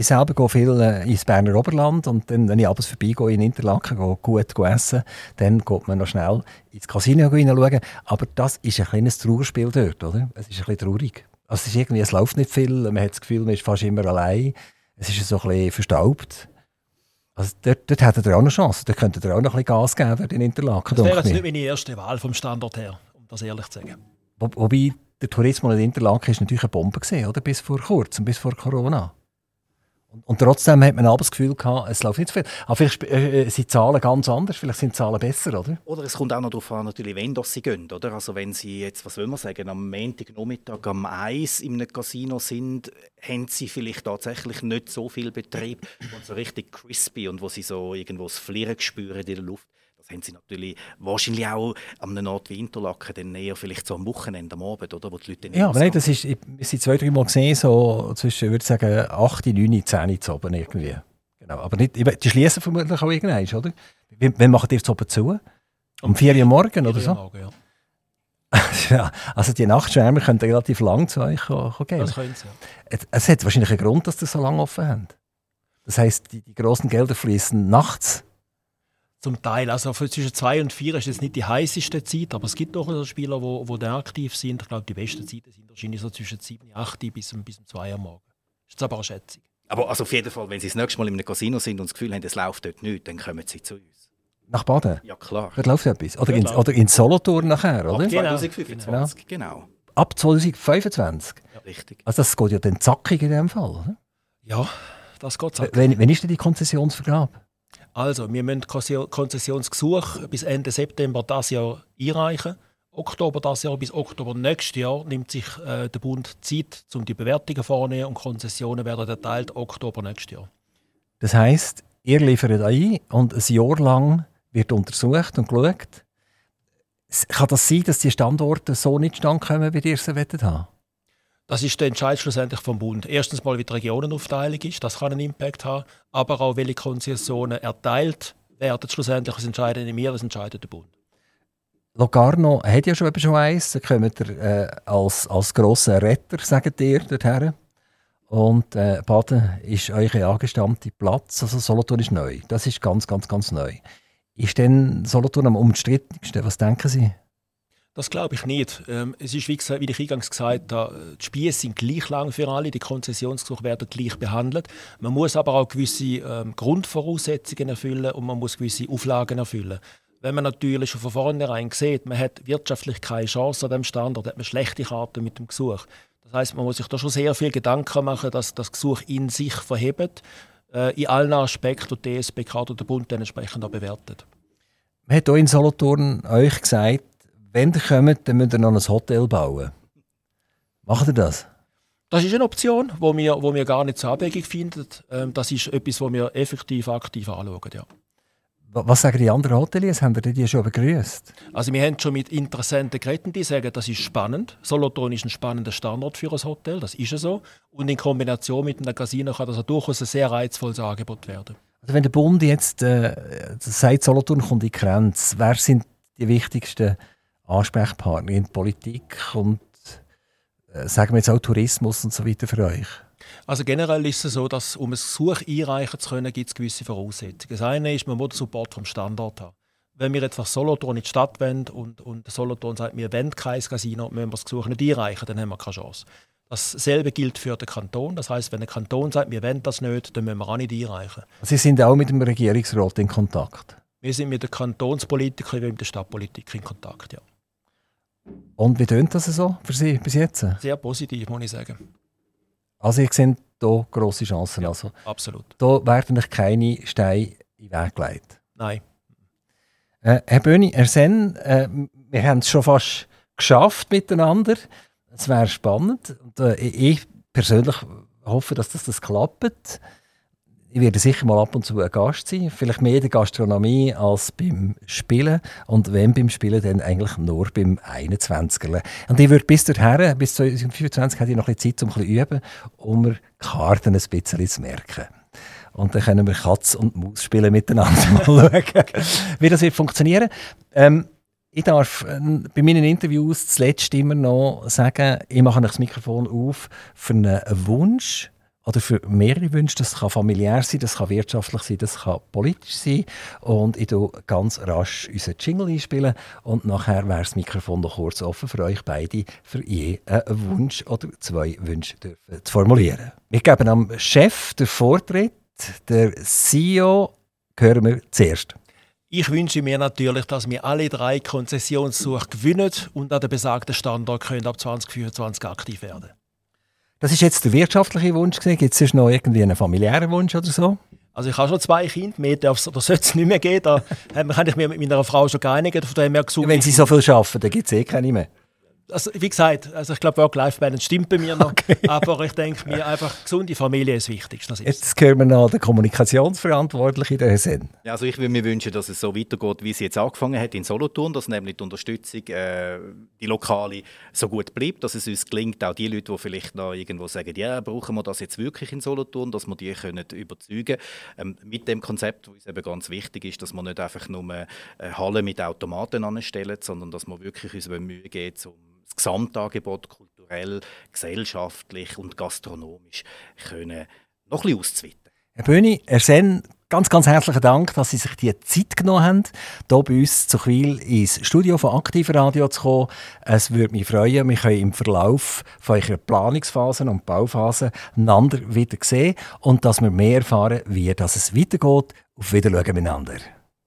A: ich selber gehe viel äh, ins Berner Oberland und dann, wenn ich abends vorbeigehe in Interlaken, gehe gut essen, dann geht man noch schnell ins Casino reinschauen. Aber das ist ein kleines Trauerspiel dort, oder? Es ist ein bisschen traurig. Also es, ist irgendwie, es läuft nicht viel, man hat das Gefühl, man ist fast immer allein. Es ist so ein bisschen verstaubt. Also dort, dort hättet ihr auch eine Chance. Dort könntet ihr auch noch ein bisschen Gas geben in Interlaken.
C: Das wäre jetzt nicht meine erste Wahl vom Standort her, um das ehrlich zu sagen.
A: Wo, wobei der Tourismus in Interlaken ist natürlich eine Bombe gesehen, oder? Bis vor kurzem, bis vor Corona. Und, trotzdem hat man aber das Gefühl gehabt, es läuft nicht so viel. Aber vielleicht äh, sind die Zahlen ganz anders, vielleicht sind die Zahlen besser, oder?
B: Oder es kommt auch noch darauf an, natürlich, wenn das sie gehen, oder? Also wenn sie jetzt, was will man sagen, am Montagnachmittag am Eis in einem Casino sind, haben sie vielleicht tatsächlich nicht so viel Betrieb und so richtig crispy und wo sie so irgendwo das Flirren spüren in der Luft haben sie natürlich wahrscheinlich auch an einem Ort wie Interlaken dann eher vielleicht so am Wochenende, am Abend, oder, wo die Leute
A: Ja, aber nein, das ist, ich, wir sind zwei, drei Mal gesehen, so zwischen, würde ich sagen, 8, 9, 10 zu oben irgendwie. Genau, aber nicht, die schließen vermutlich auch irgendwann, oder? Wann machen die zu oben zu? Um 4 Uhr morgen oder so? Morgen, ja. (laughs) ja, also die Nachtschwärmer können relativ lang zu euch gehen. Das können sie, ja. es, es hat wahrscheinlich einen Grund, dass sie so lange offen haben. Das heisst, die, die grossen Gelder fließen nachts
C: zum Teil. Also zwischen zwei und vier ist es nicht die heißeste Zeit, aber es gibt doch also Spieler, die wo, wo da aktiv sind. Ich glaube, die besten Zeiten sind wahrscheinlich so zwischen 7 und 8 bis, bis um 2 Uhr morgen. Das ist aber eine Schätzung.
B: Aber also auf jeden Fall, wenn Sie das nächste Mal in einem Casino sind und das Gefühl haben, es läuft dort nichts, dann kommen Sie zu uns.
A: Nach Baden?
B: Ja, klar.
A: Dort läuft etwas. Oder, in, oder in Solothurn nachher, oder?
B: Ab 2025, genau. genau.
A: Ab 2025?
B: Ja, richtig.
A: Also das geht ja dann zackig in dem Fall, oder?
C: Ja, das geht zackig.
A: Wann, wann ist denn die Konzessionsvergabe?
C: Also, wir müssen Konzessionsgesuch bis Ende September dieses Jahr einreichen. Oktober dieses Jahr bis Oktober nächstes Jahr nimmt sich äh, der Bund Zeit, um die Bewertungen vorzunehmen und Konzessionen werden erteilt Oktober nächstes Jahr.
A: Das heisst, ihr liefert ein und ein Jahr lang wird untersucht und geschaut. Kann das sein, dass die Standorte so nicht stand kommen, wie ihr sie haben
C: das ist der Entscheid schlussendlich vom Bund. Erstens mal, wie die Regionenaufteilung ist, das kann einen Impact haben, aber auch welche Konzessionen erteilt werden. Schlussendlich das entscheiden nicht wir, das entscheidet der Bund.
A: Locarno hat ja schon, schon eins, da kommt ihr äh, als, als grosser Retter, sagt ihr, dorthin. Und äh, Baden ist euer angestammter Platz, also Solothurn ist neu. Das ist ganz, ganz, ganz neu. Ist denn Solothurn am umstrittensten? Was denken Sie?
C: Das glaube ich nicht. Ähm, es ist, wie, gesagt, wie ich eingangs gesagt habe, die Spiele sind gleich lang für alle, die Konzessionsgesuche werden gleich behandelt. Man muss aber auch gewisse ähm, Grundvoraussetzungen erfüllen und man muss gewisse Auflagen erfüllen. Wenn man natürlich schon von vornherein sieht, man hat wirtschaftlich keine Chance an dem Standort, hat man schlechte Karten mit dem Gesuch. Das heißt, man muss sich da schon sehr viel Gedanken machen, dass das Gesuch in sich verhebt, äh, in allen Aspekten und die DSBK oder der Bund entsprechend auch bewertet.
A: Man hat hier in Solothurn euch gesagt, wenn ihr kommt, dann müsst ihr noch ein Hotel bauen. Macht ihr das?
C: Das ist eine Option, die wir, wo wir gar nicht so abwegig finden. Ähm, das ist etwas, was wir effektiv aktiv anschauen. Ja.
A: Was sagen die anderen Hoteliers? Haben die die schon begrüßt?
C: Also wir haben schon mit Interessenten geredet, die sagen, das ist spannend. Solothurn ist ein spannender Standort für ein Hotel, das ist so. Und in Kombination mit einem Casino kann das auch durchaus ein sehr reizvolles Angebot werden.
A: Also wenn der Bund jetzt äh, sagt, Solothurn kommt in die Grenze, wer sind die wichtigsten Ansprechpartner in Politik und äh, sagen wir jetzt auch Tourismus und so weiter für euch?
C: Also generell ist es so, dass um ein Gesuch einreichen zu können, gibt es gewisse Voraussetzungen. Das eine ist, man muss den Support vom Standort haben. Wenn wir jetzt nach Solothurn in die Stadt wollen und, und Solothurn sagt, wir wollen kein Casino, müssen wir das Gesuch nicht einreichen, dann haben wir keine Chance. Dasselbe gilt für den Kanton. Das heißt, wenn der Kanton sagt, wir wollen das nicht, dann müssen wir auch nicht einreichen.
A: Sie sind auch mit dem Regierungsrat in Kontakt?
C: Wir sind mit den Kantonspolitikern wie mit der Stadtpolitik in Kontakt, ja.
A: Und wie tönt das so für Sie bis jetzt?
C: Sehr positiv, muss ich sagen.
A: Also ich sehe hier grosse Chancen.
C: Ja,
A: also,
C: absolut.
A: Da werden euch keine Steine in den Weg gelegt.
C: Nein.
A: Äh, Herr Böhni, Herr Sen, äh, wir haben es schon fast geschafft miteinander. Es wäre spannend. Und, äh, ich persönlich hoffe, dass das, das klappt ich werde sicher mal ab und zu ein Gast sein. Vielleicht mehr in der Gastronomie als beim Spielen. Und wenn beim Spielen, dann eigentlich nur beim 21er. Und ich würde bis dahin, bis 2025, hätte ich noch ein bisschen Zeit, um ein bisschen üben, um mir Karten ein bisschen zu merken. Und dann können wir Katz und Maus spielen miteinander. (laughs) mal schauen, wie das wird funktionieren. Ähm, ich darf äh, bei meinen Interviews zuletzt immer noch sagen, ich mache das Mikrofon auf für einen Wunsch oder für mehrere Wünsche. Das kann familiär sein, das kann wirtschaftlich sein, das kann politisch sein. Und ich tue ganz rasch unseren Jingle einspielen und nachher wäre das Mikrofon noch kurz offen für euch beide, für je einen Wunsch oder zwei Wünsche zu formulieren. Wir geben am Chef den Vortritt, der CEO, hören wir zuerst.
C: Ich wünsche mir natürlich, dass wir alle drei Konzessionssuche gewinnen und an den besagten Standort können ab 2024 aktiv werden.
A: Das ist jetzt der wirtschaftliche Wunsch. Gibt es noch irgendwie einen familiären Wunsch oder so?
C: Also ich habe schon zwei Kinder, mehr darf es nicht mehr geben. Da (laughs) habe ich mich mit meiner Frau schon geeinigt. Von
A: dem her Wenn sie so viel arbeiten, dann gibt es eh keine mehr
C: also wie gesagt, also ich glaube, Work-Life-Balance stimmt bei mir noch. Okay. Aber ich denke mir einfach, gesunde Familie ist das Wichtigste. Das
A: ist jetzt hören wir noch den Kommunikationsverantwortlichen, der Sen.
B: Ja, also ich würde mir wünschen, dass es so weitergeht, wie es jetzt angefangen hat in Solothurn, dass nämlich die Unterstützung, äh, die lokale, so gut bleibt, dass es uns gelingt, auch die Leute, die vielleicht noch irgendwo sagen, ja, brauchen wir das jetzt wirklich in Solothurn, dass wir die können überzeugen ähm, mit dem Konzept, wo uns eben ganz wichtig ist, dass man nicht einfach nur eine Halle mit Automaten anstellen, sondern dass man wirklich uns Mühe geht, um das Gesamtangebot kulturell, gesellschaftlich und gastronomisch können noch ein bisschen auszuweiten.
A: Herr Böhni, Herr Sen, ganz, ganz herzlichen Dank, dass Sie sich die Zeit genommen haben, hier bei uns zu Quil ins Studio von Aktiv Radio zu kommen. Es würde mich freuen, wir können im Verlauf von eurer Planungsphasen und Bauphasen einander wieder sehen und dass wir mehr erfahren, wie das es weitergeht. Auf Wiedersehen miteinander.